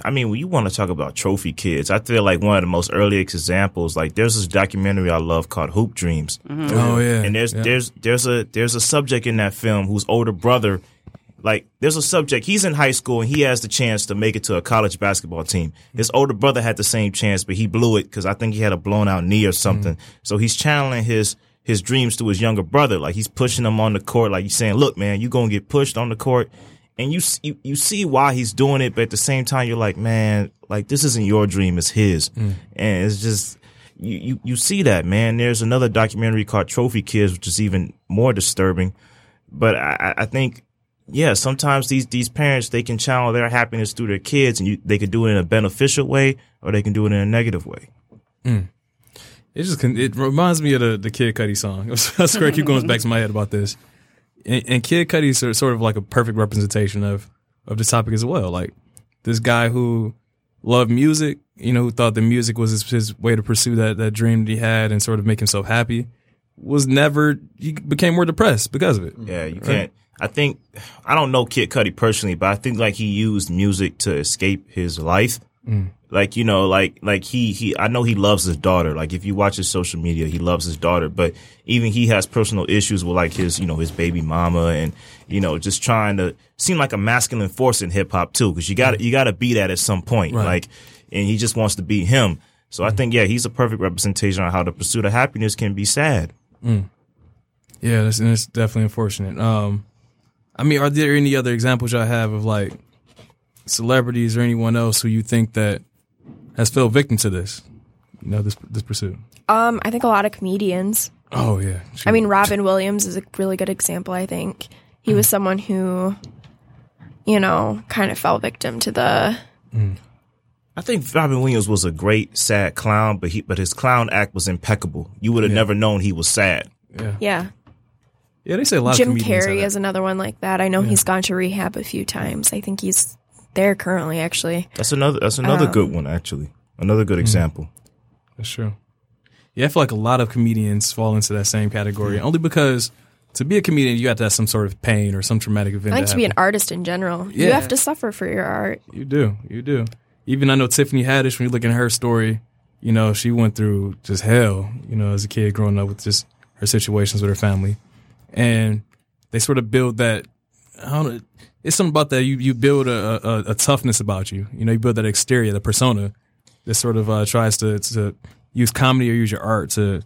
I mean, when you want to talk about trophy kids, I feel like one of the most earliest examples. Like, there's this documentary I love called Hoop Dreams, Oh yeah, and there's yeah. there's there's a there's a subject in that film whose older brother, like, there's a subject. He's in high school and he has the chance to make it to a college basketball team. His older brother had the same chance, but he blew it because I think he had a blown out knee or something. Mm. So he's channeling his his dreams to his younger brother. Like he's pushing him on the court. Like he's saying, "Look, man, you gonna get pushed on the court." and you, you you see why he's doing it, but at the same time, you're like, man, like this isn't your dream, it's his, mm. and it's just you, you you see that, man. There's another documentary called Trophy Kids, which is even more disturbing, but I, I- I think. Yeah, sometimes these these parents they can channel their happiness through their kids, and you, they can do it in a beneficial way, or they can do it in a negative way. Hmm. It just it reminds me of the, the Kid Cudi song. I swear, I Keep going back to my head about this. And, and Kid Cudi is sort- of like a perfect representation of of this topic as well. Like this guy who loved music, you know, who thought the music was his, his way to pursue that that dream that he had and sort of make himself happy, was never he became more depressed because of it. Yeah, you can't. I think I don't know Kid Cudi personally, but I think like he used music to escape his life. Mm. Like you know, like like he he. I know he loves his daughter. Like if you watch his social media, he loves his daughter. But even he has personal issues with like his you know his baby mama and you know just trying to seem like a masculine force in hip hop too. Because you got you got to be that at some point. Right. Like and he just wants to be him. So I mm. think yeah, he's a perfect representation on how the pursuit of happiness can be sad. Mm. Yeah, that's, that's definitely unfortunate. Um, I mean, are there any other examples y'all have of like celebrities or anyone else who you think that has fell victim to this? You know, this this pursuit. Um, I think a lot of comedians. Oh yeah, I mean, Robin Williams is a really good example. I think he was someone who, you know, kind of fell victim to the. I think Robin Williams was a great sad clown, but he but his clown act was impeccable. You would have never known he was sad. Yeah, yeah, they say a lot. Jim of comedians Carrey is another one like that. I know he's gone to rehab a few times. I think he's there currently, actually. That's another that's another um, good one actually. Another good hmm. example. That's true. Yeah, I feel like a lot of comedians fall into that same category, only because to be a comedian, you have to have some sort of pain or some traumatic event. I think that to be an artist in general, you have to suffer for your art. You do. You do. Even I know Tiffany Haddish, when you look at her story, you know, she went through just hell, you know, as a kid growing up with just her situations with her family. And they sort of build that, I don't know, it's something about that. You, you build a, a, a toughness about you. You know, you build that exterior, the persona that sort of uh, tries to, to use comedy or use your art to,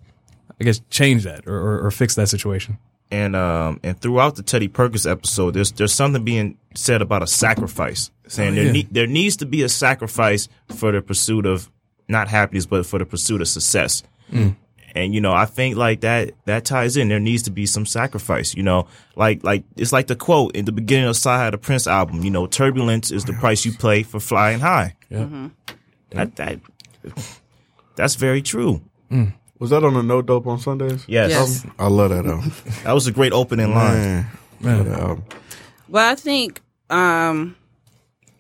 I guess, change that or, or, or fix that situation. And um and throughout the Teddy Perkins episode, there's there's something being said about a sacrifice, saying Oh, there yeah. ne- there needs to be a sacrifice for the pursuit of not happiness, but for the pursuit of success. Mm. And you know, I think like that that ties in. There needs to be some sacrifice. You know, like like it's like the quote in the beginning of CyHi the Prynce album. You know, turbulence is the price you pay for flying high. Yeah. That that that's very true. Was that on the No Dope on Sundays? Yes, Yes. I love that album. that was a great opening line. Man, Man. Well, I think um,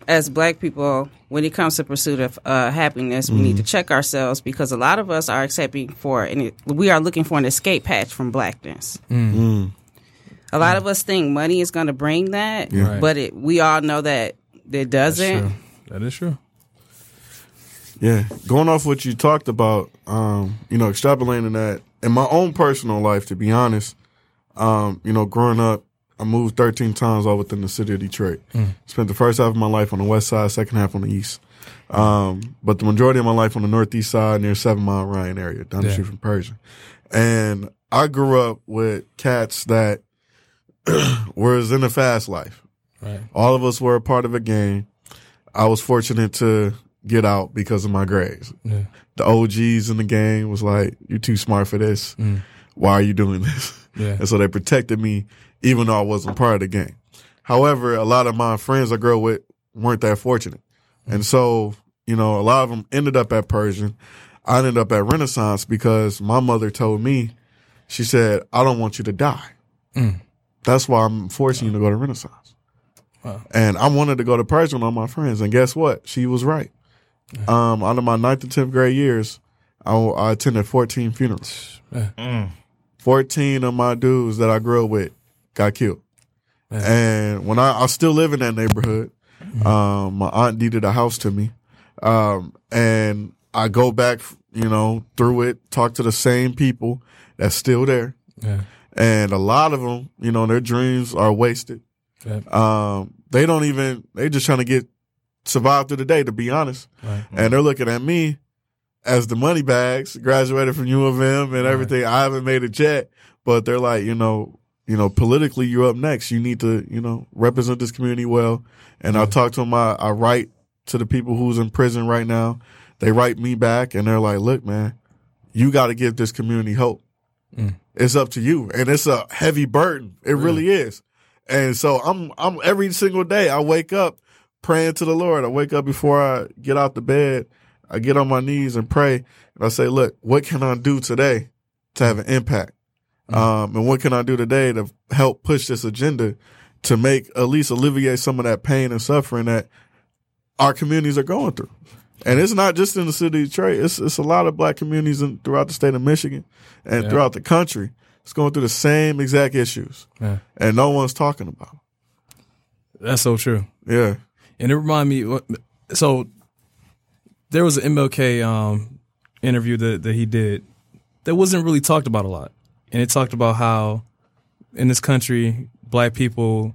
as black people, when it comes to pursuit of uh, happiness, we need to check ourselves because a lot of us are accepting for and we are looking for an escape hatch from blackness. A lot of us think money is going to bring that, Right. but it, we all know that it doesn't. That is true. Yeah, going off what you talked about, um, you know, extrapolating that in my own personal life, to be honest, um, you know, growing up, I moved 13 times all within the city of Detroit. Spent the first half of my life on the west side, second half on the east. Um, but the majority of my life on the northeast side near Seven Mile Ryan area, down the Yeah. street from Pershing. And I grew up with cats that was in the fast life. Right. All of us were a part of a gang. I was fortunate to get out because of my grades. Yeah. The OGs in the gang was like, "You're too smart for this. Why are you doing this?" Yeah. And so they protected me, even though I wasn't part of the gang. However, a lot of my friends I grew up with weren't that fortunate, and so you know, a lot of them ended up at Pershing. I ended up at Renaissance because my mother told me, she said, "I don't want you to die. That's why I'm forcing you to go to Renaissance." And I wanted to go to Pershing with all my friends, and guess what? She was right. Um, out of my ninth and tenth grade years, I, I attended 14 funerals. 14 of my dudes that I grew up with got killed. And when I, I still live in that neighborhood, um, my aunt deeded a house to me. Um, and I go back, you know, through it, talk to the same people that's still there. Yeah. And a lot of them, you know, their dreams are wasted. Yeah. Um, they don't even, they just trying to get, survive through the day, to be honest. Right. And they're looking at me as the money bags, graduated from U of M and everything. I haven't made it yet, but they're like, you know, you know, politically you're up next. You need to, you know, represent this community well. And I mm-hmm. talk to them. I, I write to the people who's in prison right now. They write me back and they're like, look, man, you got to give this community hope. Mm. It's up to you. And it's a heavy burden. It really is. And so I'm, I'm every single day I wake up praying to the Lord. I wake up before I get out the bed. I get on my knees and pray and I say, look, what can I do today to have an impact? Um, and what can I do today to help push this agenda to make at least alleviate some of that pain and suffering that our communities are going through? And it's not just in the city of Detroit. It's, it's a lot of black communities in, throughout the state of Michigan and Yeah. throughout the country. It's going through the same exact issues, Yeah. and no one's talking about. Them. That's so true. Yeah, And it reminded me. So there was an MLK um, interview that that he did that wasn't really talked about a lot, and it talked about how in this country, black people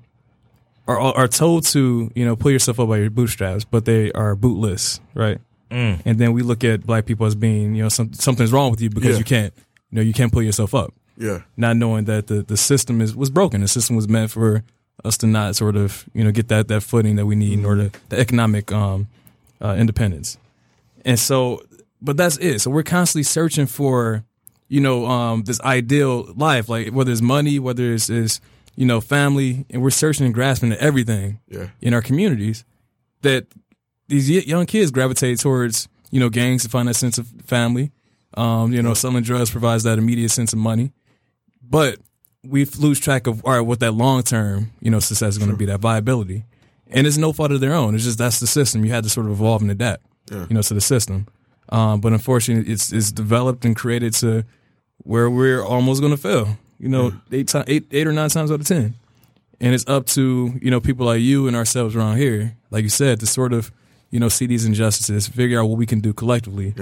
are are told to you know pull yourself up by your bootstraps, but they are bootless, right? And then we look at black people as being you know some, something's wrong with you because Yeah. you can't you know you can't pull yourself up yeah, not knowing that the, the system is was broken. The system was meant for us to not sort of you know get that that footing that we need in order the economic um, uh, independence. And so, but that's it. So we're constantly searching for you know um, this ideal life, like whether it's money, whether it's, it's you know family, and we're searching and grasping at everything yeah, in our communities that these young kids gravitate towards you know gangs to find that sense of family. Um, you know selling drugs provides that immediate sense of money. But we lose track of all right what that long term you know success is going to be that viability. And it's no fault of their own. It's just that's the system. You had to sort of evolve and adapt you know to the system. Um, but unfortunately it's it's developed and created to where we're almost going to fail you know eight, ti- eight eight or nine times out of ten and it's up to you know people like you and ourselves around here, like you said, to sort of you know see these injustices, figure out what we can do collectively,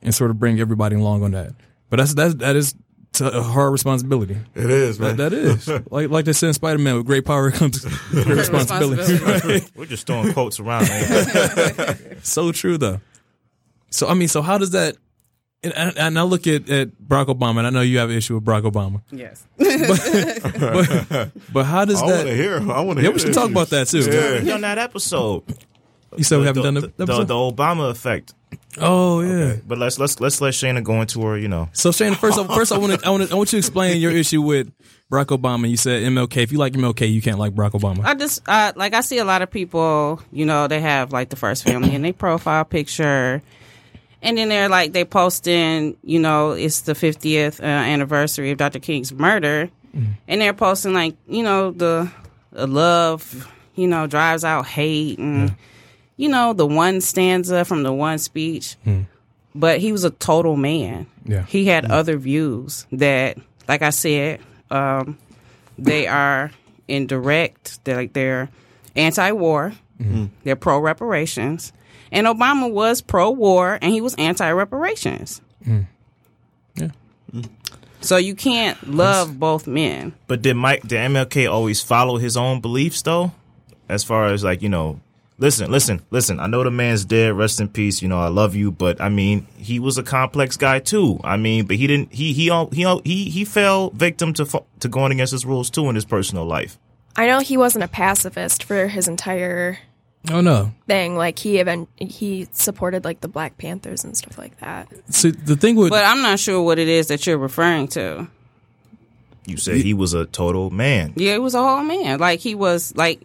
and sort of bring everybody along on that. But that's that that is t- a hard responsibility. it is, man. That, that is like like they said in Spider Man, with great power comes great responsibility. Responsibility. We're just throwing quotes around. Man. so true though. So I mean, so how does that? And, and and I look at, at Barack Obama, and I know you have an issue with Barack Obama, yes. but, but how does I want to that? hear. I want to. Yeah, hear we should the talk issues. about that too. Yeah. We on that episode. You said we haven't the, done the, the, episode? the Obama effect. Oh yeah. But let's let's let's let Shayna go into her. You know, So Shane, first, first I want to, I want to, I want you to explain your issue with Barack Obama. You said MLK. If you like MLK, you can't like Barack Obama. I just uh, like I see a lot of people, you know, they have like the first family in their profile picture, and then they're like they posting, you know, it's the 50th uh, anniversary of Dr. King's murder, and they're posting like, you know, the, the love, you know, drives out hate, and you know, the one stanza from the one speech, but he was a total man. Yeah. he had other views that, like I said, um, they are indirect. They're like they're anti-war. They're pro reparations, and Obama was pro-war and he was anti-reparations. Mm. Yeah. So you can't love both men. but did Mike did MLK always follow his own beliefs though? As far as like you know, listen, listen, listen. I know the man's dead. Rest in peace. You know, I love you, but I mean, he was a complex guy too. I mean, but he didn't. He he he he he fell victim to fo- to going against his rules too in his personal life. I know he wasn't a pacifist for his entire Oh no. thing. Like he even he supported like the Black Panthers and stuff like that. See, the thing with But I'm not sure what it is that you're referring to. You said he was a total man. Yeah, he was a whole man. Like he was like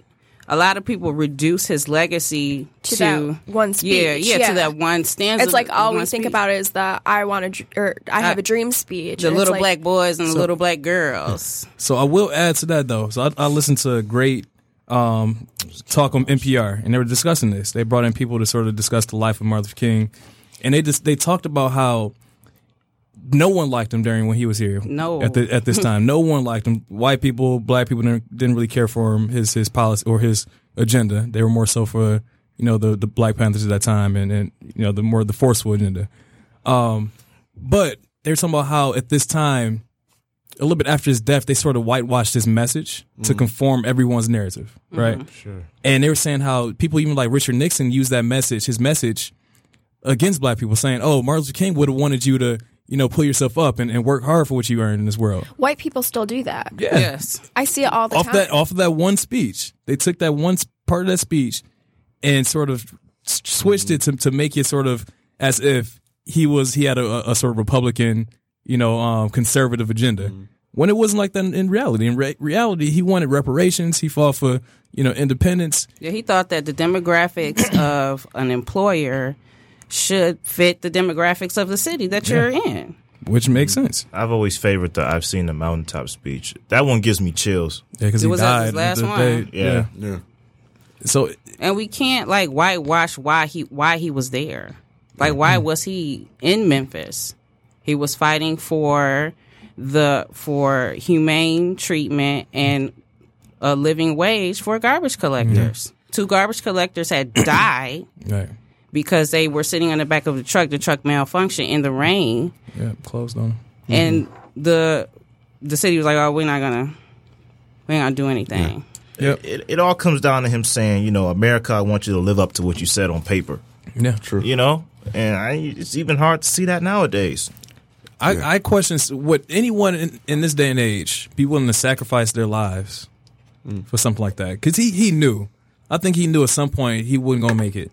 a lot of people reduce his legacy To to, that one Yeah, speech, yeah, yeah. to that one stanza. It's like all we one think speech. about is the I want to or I have Uh, a dream speech. the little like- black boys and the little black girls. So I will add to that though. So I, I listened to a great um, talk on NPR, and they were discussing this. They brought in people to sort of discuss the life of Martin Luther King, and they just they talked about how no one liked him during when he was here. No. at the at this time, no one liked him. White people, black people didn't, didn't really care for him. His his policy or his agenda. They were more so for you know the the Black Panthers at that time, and and you know the more the forceful agenda. Um, but they were talking about how at this time a little bit after his death, they sort of whitewashed his message to mm. conform everyone's narrative, mm-hmm. right? Sure. And they were saying how people, even like Richard Nixon, used that message, his message, against black people, saying, "Oh, Martin Luther King would have wanted you to, you know, pull yourself up and, and work hard for what you earn in this world." White people still do that. Yes. I see it all the off time. that off of that one speech, they took that one part of that speech and sort of s- switched it to to make it sort of as if he was he had a, a- a sort of Republican, you know, um, conservative agenda. Mm-hmm. When it wasn't like that in, in reality. In re- reality, he wanted reparations. He fought for you know independence. Yeah, he thought that the demographics of an employer should fit the demographics of the city that you're in. Which makes mm-hmm. sense. I've always favored the I've seen the mountaintop speech. That one gives me chills. Yeah, because he was that died. his last the one? day- Yeah. Yeah. So And we can't like whitewash why he why he was there. Like why mm-hmm. was he in Memphis? He was fighting for the for humane treatment and a living wage for garbage collectors. Two garbage collectors had died Right. because they were sitting on the back of the truck. The truck malfunctioned in the rain, Yeah. Closed on. and mm-hmm. the the city was like, "Oh, we're not gonna, we ain't gonna do anything." Yep. It, it all comes down to him saying, you know, America, I want you to live up to what you said on paper. Yeah. True. You know, and I, it's even hard to see that nowadays. I, I question would anyone in, in this day and age be willing to sacrifice their lives mm. for something like that? Because he, he knew. I think he knew at some point he wasn't going to make it,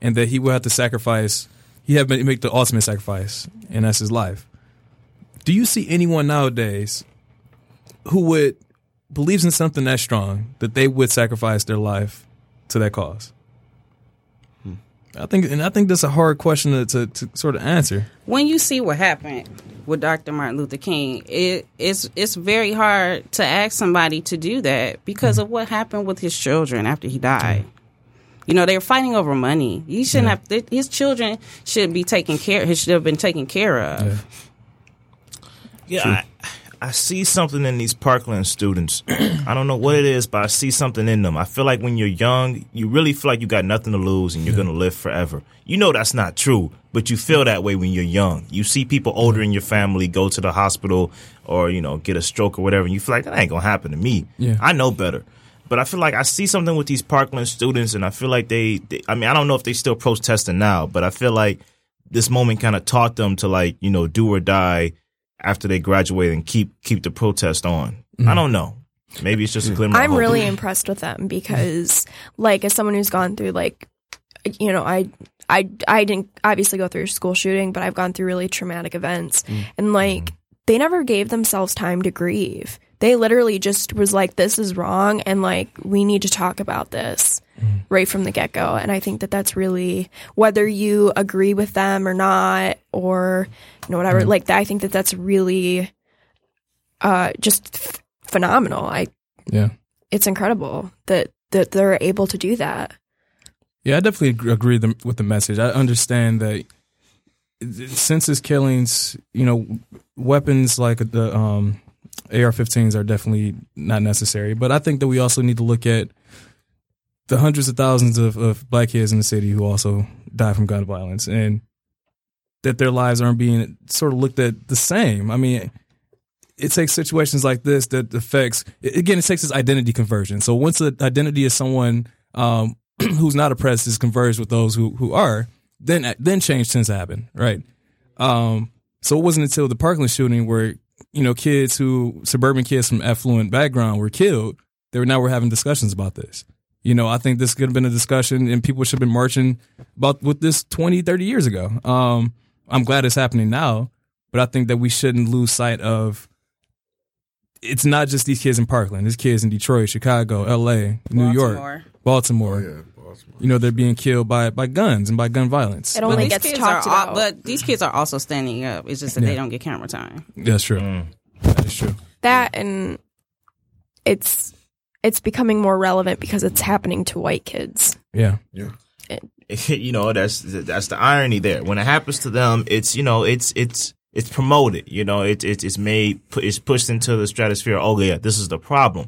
and that he would have to sacrifice. He had to make the ultimate sacrifice, and that's his life. Do you see anyone nowadays who would believes in something that strong that they would sacrifice their life to that cause? I think, and I think that's a hard question to, to, to sort of answer. when you see what happened with Dr. Martin Luther King, it, it's it's very hard to ask somebody to do that because of what happened with his children after he died. You know, they were fighting over money. He shouldn't have. th- His children should be taken care. He should have been taken care of. Yeah, I, I see something in these Parkland students. I don't know what it is, but I see something in them. I feel like when you're young, you really feel like you got nothing to lose and you're going to live forever. You know that's not true, but you feel that way when you're young. You see people older in your family go to the hospital or, you know, get a stroke or whatever, and you feel like that ain't going to happen to me. Yeah. I know better. But I feel like I see something with these Parkland students, and I feel like they, they I mean, I don't know if they still protesting now, but I feel like this moment kind of taught them to like, you know, do or die after they graduate and keep keep the protest on. I mm-hmm. don't know. Maybe it's just a glimmer. I'm hope. really impressed with them because, like, as someone who's gone through, like, you know, I, I, I didn't obviously go through school shooting, but I've gone through really traumatic events, mm. and like, they never gave themselves time to grieve. They literally just was like, "This is wrong," and like, we need to talk about this right from the get go. And I think that that's really whether you agree with them or not, or you know, whatever. Like, I think that that's really, uh, just f- phenomenal. I Yeah. it's incredible that that they're able to do that. Yeah, I definitely agree with the message. I understand that since his killings, you know, weapons like the um, AR-15s are definitely not necessary. But I think that we also need to look at the hundreds of thousands of, of black kids in the city who also die from gun violence, and that their lives aren't being sort of looked at the same. I mean, it takes situations like this that affects again. It takes this identity conversion. So once the identity of someone um, who's not oppressed is converged with those who who are, then then change tends to happen, right? Um, so it wasn't until the Parkland shooting where you know kids who suburban kids from affluent background were killed. They were now we're having discussions about this. You know, I think this could have been a discussion and people should have been marching about with this 20, 30 years ago. Um, I'm glad it's happening now, but I think that we shouldn't lose sight of it's not just these kids in Parkland. There's kids in Detroit, Chicago, L.A., New York, Baltimore. Baltimore. Yeah, Baltimore. You know, they're being killed by by guns and by gun violence. It only these gets kids talked are al- about. but these kids are also standing up. It's just that Yeah. they don't get camera time. That's true. Mm. That is true. that and it's it's becoming more relevant because it's happening to white kids. Yeah. yeah. you know that's that's the irony there. When it happens to them, it's you know it's it's it's promoted. You know it's it's it's made it's pushed into the stratosphere. Oh yeah, this is the problem.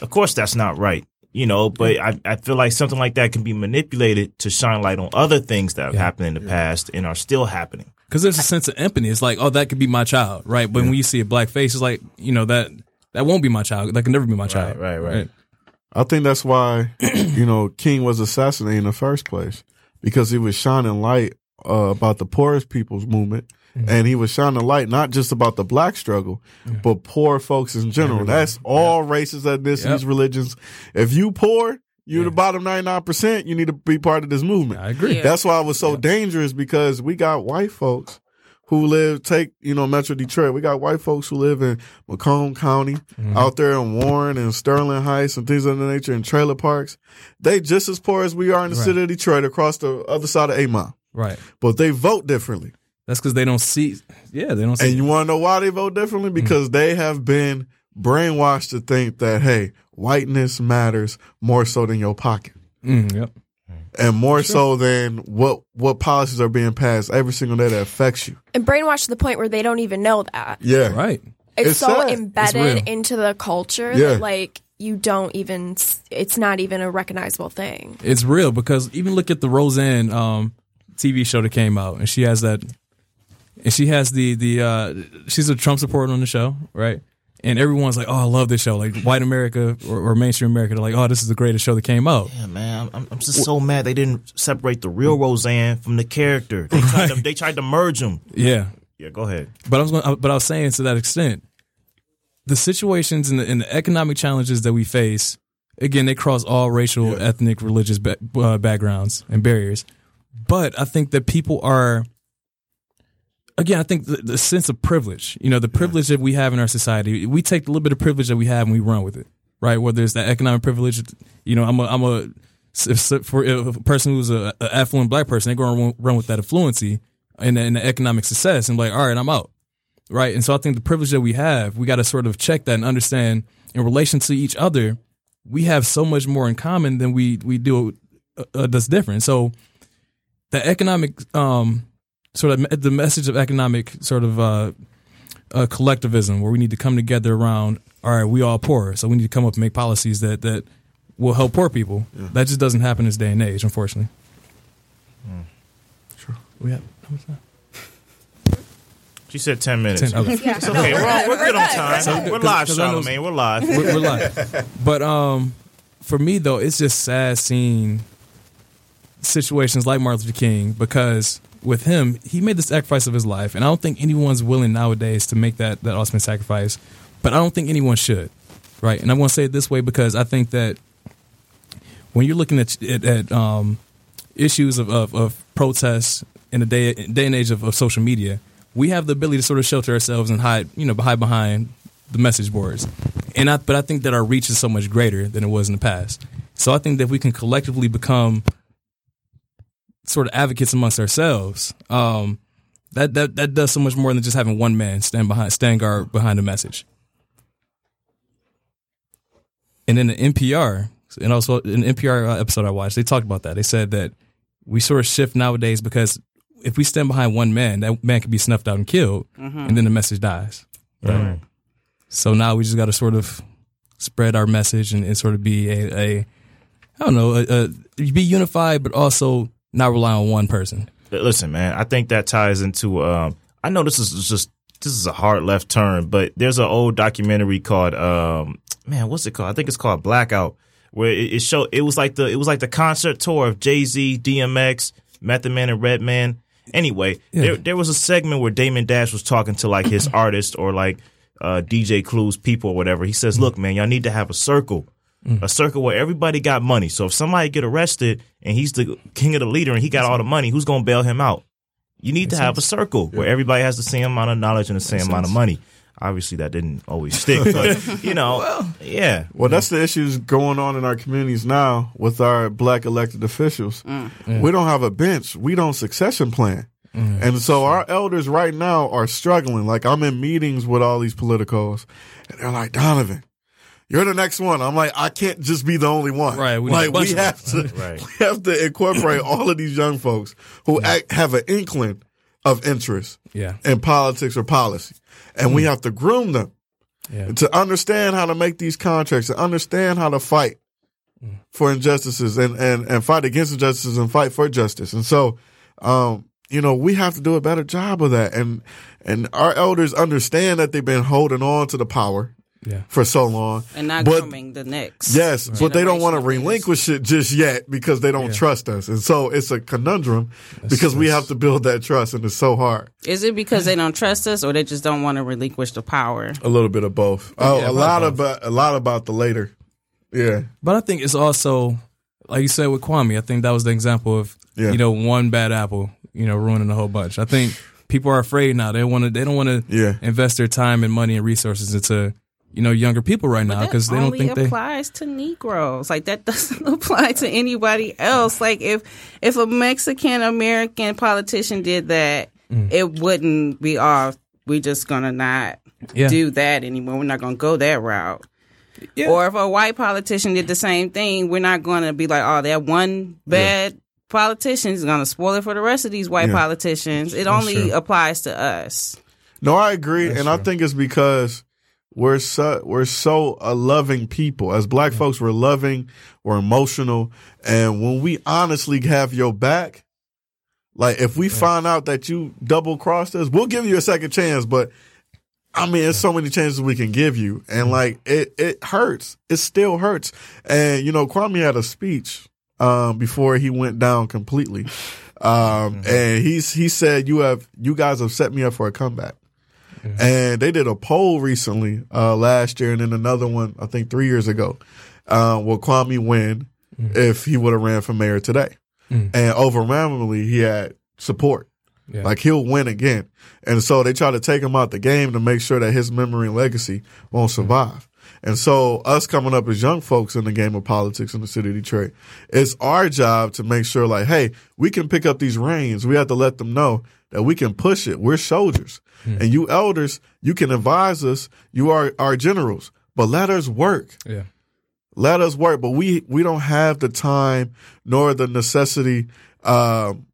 Of course, that's not right. You know, but I, I feel like something like that can be manipulated to shine light on other things that have happened in the past and are still happening. Because there's a sense of empathy. It's like, oh, that could be my child, right? But when you see a black face, it's like, you know, that that won't be my child. That can never be my child. right, right. I think that's why, you know, King was assassinated in the first place because he was shining light uh, about the poorest people's movement. Mm-hmm. And he was shining light not just about the black struggle, but poor folks in general. That's all races, ethnicities, Yep. religions. If you poor, you're the bottom 99%, you need to be part of this movement. I agree. Yeah. That's why it was so dangerous because we got white folks who live, take, you know, Metro Detroit. We got white folks who live in Macomb County, mm-hmm. out there in Warren and Sterling Heights and things of that nature in trailer parks. They just as poor as we are in the Right. city of Detroit across the other side of A mile. Right. But they vote differently. That's because they don't see. Yeah, they don't see. And you want to know why they vote differently? Because they have been brainwashed to think that, hey, whiteness matters more so than your pocket. Mm, yep. and more so than what what policies are being passed every single day that affects you. And brainwashed to the point where they don't even know that. Yeah, Right. It's, It's so sad. Embedded real. into the culture Yeah. that like you don't even it's not even a recognizable thing. It's real because even look at the Roseanne um, TV show that came out, and she has that, and she has the the uh, she's a Trump supporter on the show, right? And everyone's like, "Oh, I love this show." Like white America or, or mainstream America, they're like, "Oh, this is the greatest show that came out." Yeah, man, I'm, I'm just so mad they didn't separate the real Roseanne from the character. They tried, to, they tried to merge them. Yeah, Yeah, go ahead. but I was going, but I was saying to that extent, the situations and the, and the economic challenges that we face, again, they cross all racial, ethnic, religious ba- uh, backgrounds and barriers. But I think that people are, again, I think the, the sense of privilege, you know, the privilege that we have in our society, we take the little bit of privilege that we have and we run with it, right? Whether it's that economic privilege, you know, I'm a, I'm a, if- for a person who's a, a affluent black person, they're going to run with that affluency and the, and the economic success and like, all right, I'm out right? And so I think the privilege that we have, we got to sort of check that and understand in relation to each other, we have so much more in common than we we do uh, uh, that's different. So the economic um sort of the message of economic sort of uh, uh collectivism where we need to come together around all right, we all poor, so we need to come up and make policies that that will help poor people. That just doesn't happen in this day and age, unfortunately. Sure. We have how much time? She said 10 minutes. Ten, okay. It's okay. We're, all- we're good on time. We're live, 'cause I know- Charlamagne. We're live. we're, we're live. But um, for me though, it's just sad seeing situations like Martin Luther King because with him, he made the sacrifice of his life, and I don't think anyone's willing nowadays to make that that ultimate sacrifice. But I don't think anyone should, right? And I want to say it this way because I think that when you're looking at at, at um, issues of, of, of protests in the day day and age of, of social media, we have the ability to sort of shelter ourselves and hide, you know, hide behind the message boards. And I, but I think that our reach is so much greater than it was in the past. So I think that we can collectively become sort of advocates amongst ourselves, um, that that that does so much more than just having one man stand behind stand guard behind a message. And then the NPR, and also an NPR episode I watched, they talked about that. They said that we sort of shift nowadays because if we stand behind one man, that man could be snuffed out and killed, and then the message dies. Right. So now we just got to sort of spread our message and, and sort of be a, a I don't know, a, a, be unified, but also not rely on one person. Listen, man, I think that ties into. Um, I know this is just this is a hard left turn, but there's an old documentary called um, man, what's it called? I think it's called Blackout, where it, it showed it was like the it was like the concert tour of Jay Z, DMX, Method Man, and Redman. Anyway, there there was a segment where Damon Dash was talking to like his artist or like uh, DJ Clue's people or whatever. He says, "Look, man, y'all need to have a circle." A circle where everybody got money. So if somebody get arrested and he's the king of the leader and he got all the money, who's gonna bail him out? You need to have a circle where everybody has the same amount of knowledge and the same amount of money. Obviously, that didn't always stick, but you know, yeah. Well, that's the issues going on in our communities now with our black elected officials. We don't have a bench. We don't succession plan. Mm. And so our elders right now are struggling. Like I'm in meetings with all these politicos and they're like, Donovan, you're the next one. I'm like, I can't just be the only one. Right, we like we have to, Right. we have to incorporate all of these young folks who act, have an inkling of interest Yeah. in politics or policy. And we have to groom them Yeah. to understand how to make these contracts, to understand how to fight for injustices and, and, and fight against injustices and fight for justice. And so, um, you know, we have to do a better job of that. And, and our elders understand that they've been holding on to the power Yeah. for so long. and not But- grooming the next. Yes, but they don't want to generation of leaders. relinquish it just yet because they don't trust us. And so it's a conundrum because we have to build that trust and it's so hard. Is it because they don't trust us, or they just don't want to relinquish the power? A little bit of both. Oh, Yeah, a lot about a lot about the later. Yeah. But I think it's also, like you said with Kwame, I think that was the example of, Yeah. you know, one bad apple, you know, ruining a whole bunch. I think people are afraid now. They want to, they don't want to Yeah. invest their time and money and resources into, you know, younger people right now because they don't only think they. applies to Negroes. Like that doesn't apply to anybody else. Like if if a Mexican American politician did that, Mm. it wouldn't be off. We're just gonna not Yeah. do that anymore. We're not gonna go that route. Yeah. Or if a white politician did the same thing, we're not gonna be like, oh, that one bad politicians. He's gonna spoil it for the rest of these white Yeah. politicians. It only true. applies to us. No, I agree, and I think it's because we're so we're so a loving people. As black folks, we're loving, we're emotional, and when we honestly have your back, like if we find out that you double crossed us, we'll give you a second chance. But I mean, there's so many chances we can give you, and like it it hurts. It still hurts. And you know, Kwame had a speech um, before he went down completely, um, and he's he said, "You have you guys have set me up for a comeback." And they did a poll recently, uh, last year, and then another one, I think three years ago. Uh, will Kwame win if he would have ran for mayor today? And overwhelmingly, he had support. Yeah. Like he'll win again. And so they try to take him out the game to make sure that his memory and legacy won't survive. And so us coming up as young folks in the game of politics in the city of Detroit, it's our job to make sure like, hey, we can pick up these reins. We have to let them know that we can push it. We're soldiers. And you elders, you can advise us. You are our generals, but let us work Yeah. let us work but we we don't have the time nor the necessity um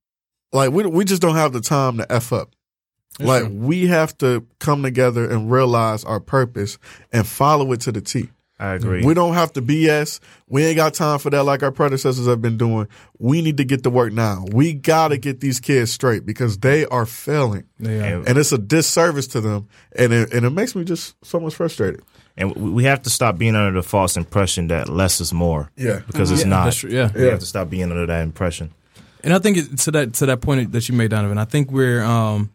like we we just don't have the time to f up like we have to come together and realize our purpose and follow it to the T. I agree. We don't have to BS. We ain't got time for that like our predecessors have been doing. We need to get to work now. We got to get these kids straight because they are failing. They are. And- And it's a disservice to them. And it, and it makes me just so much frustrated. And we we have to stop being under the false impression that less is more. Yeah. Because it's Yeah, not. that's true, yeah. We have to stop being under that impression. And I think it, to that to that point that you made, Donovan, I think we're um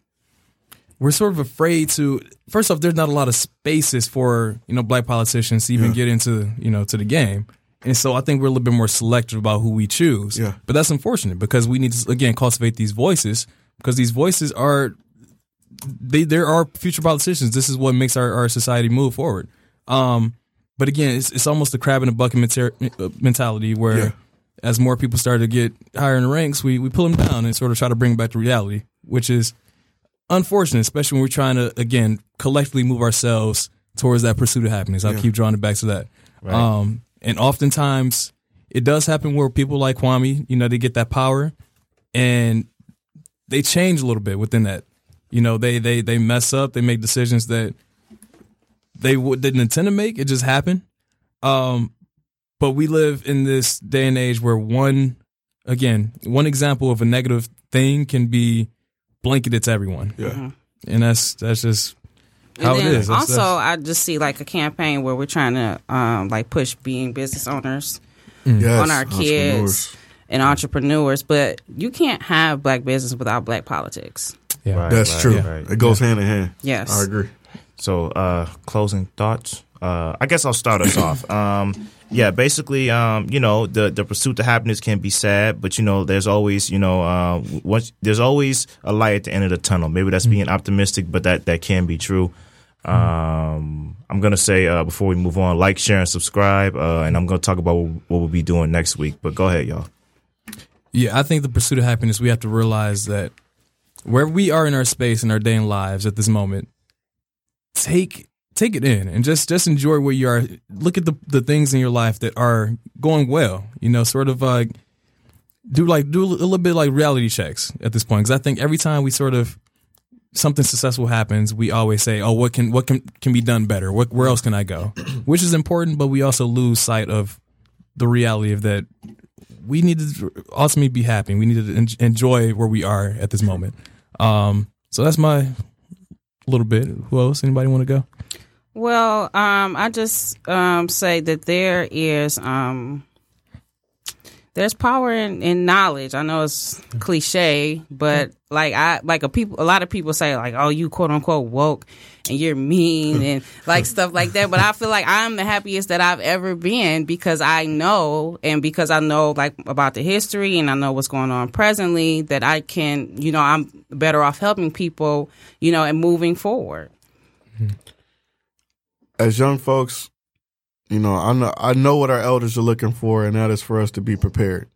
we're sort of afraid to. First off, there's not a lot of spaces for you know black politicians to even get into you know to the game, and so I think we're a little bit more selective about who we choose. Yeah. But that's unfortunate because we need to again cultivate these voices because these voices are they there are future politicians. This is what makes our, our society move forward. Um, but again, it's it's almost the crab in a bucket uh, mentality where Yeah. as more people start to get higher in the ranks, we we pull them down and sort of try to bring back to reality, which is unfortunate, especially when we're trying to again collectively move ourselves towards that pursuit of happiness. I'll keep drawing it back to that. Um, and oftentimes it does happen where people like Kwame, you know, they get that power and they change a little bit within that. You know, they they they mess up, they make decisions that they w- didn't intend to make. It just happened. Um, but we live in this day and age where one, again, one example of a negative thing can be blanketed to everyone, Yeah. and that's that's just how and it then is. That's- also, that's- I just see like a campaign where we're trying to um, like push being business owners Yes. on our kids and entrepreneurs, but you can't have black business without black politics. yeah. Right, That's right, true. right. It goes hand in hand. Yes. I agree. So, uh, closing thoughts. Uh, I guess I'll start us off. Um, yeah, basically, um, you know, the the pursuit to happiness can be sad, but you know, there's always, you know, uh, once there's always a light at the end of the tunnel. Maybe that's being optimistic, but that that can be true. Um, I'm gonna say uh, before we move on, like, share, and subscribe, uh, and I'm gonna talk about what we'll be doing next week. But go ahead, y'all. Yeah, I think the pursuit of happiness, we have to realize that wherever we are in our space in our day and lives at this moment, take take it in and just just enjoy where you are. Look at the the things in your life that are going well. You know, sort of uh, do like do a little bit like reality checks at this point because I think every time we sort of something successful happens, we always say, "Oh, what can what can can be done better? What where else can I go?" Which is important, but we also lose sight of the reality of that we need to ultimately be happy. We need to en- enjoy where we are at this moment. Um, so that's my little bit. Who else? Anybody want to go? Well, um, I just um, say that there is um, there's power in, in knowledge. I know it's cliche, but like I like a people a lot of people say like, oh, you quote unquote woke and you're mean and like stuff like that. But I feel like I'm the happiest that I've ever been because I know and because I know like about the history and I know what's going on presently that I can, you know, I'm better off helping people, you know, and moving forward. As young folks, you know, I know I know what our elders are looking for, and that is for us to be prepared.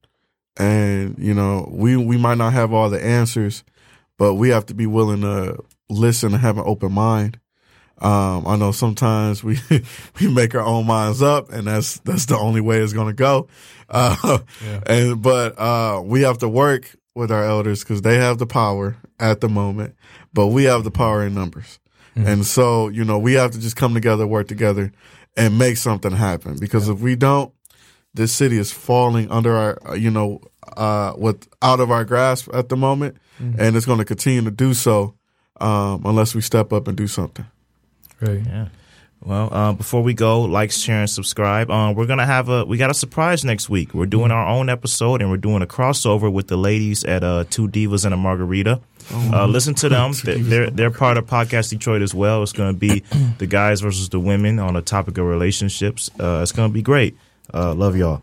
And you know, we we might not have all the answers, but we have to be willing to listen and have an open mind. Um, I know sometimes we we make our own minds up, and that's that's the only way it's going to go. Uh, and but uh, we have to work with our elders because they have the power at the moment, but we have the power in numbers. And so, you know, we have to just come together, work together, and make something happen. Because if we don't, this city is falling under our, uh, you know, uh, with out of our grasp at the moment, and it's going to continue to do so um, unless we step up and do something. Right. Yeah. Well, uh, before we go, like, share, and subscribe. Um, we're gonna have a we got a surprise next week. We're doing our own episode, and we're doing a crossover with the ladies at uh, Two Divas and a Margarita. Uh, listen to them; they're, they're part of Podcast Detroit as well. It's gonna be the guys versus the women on a topic of relationships. Uh, it's gonna be great. Uh, love y'all.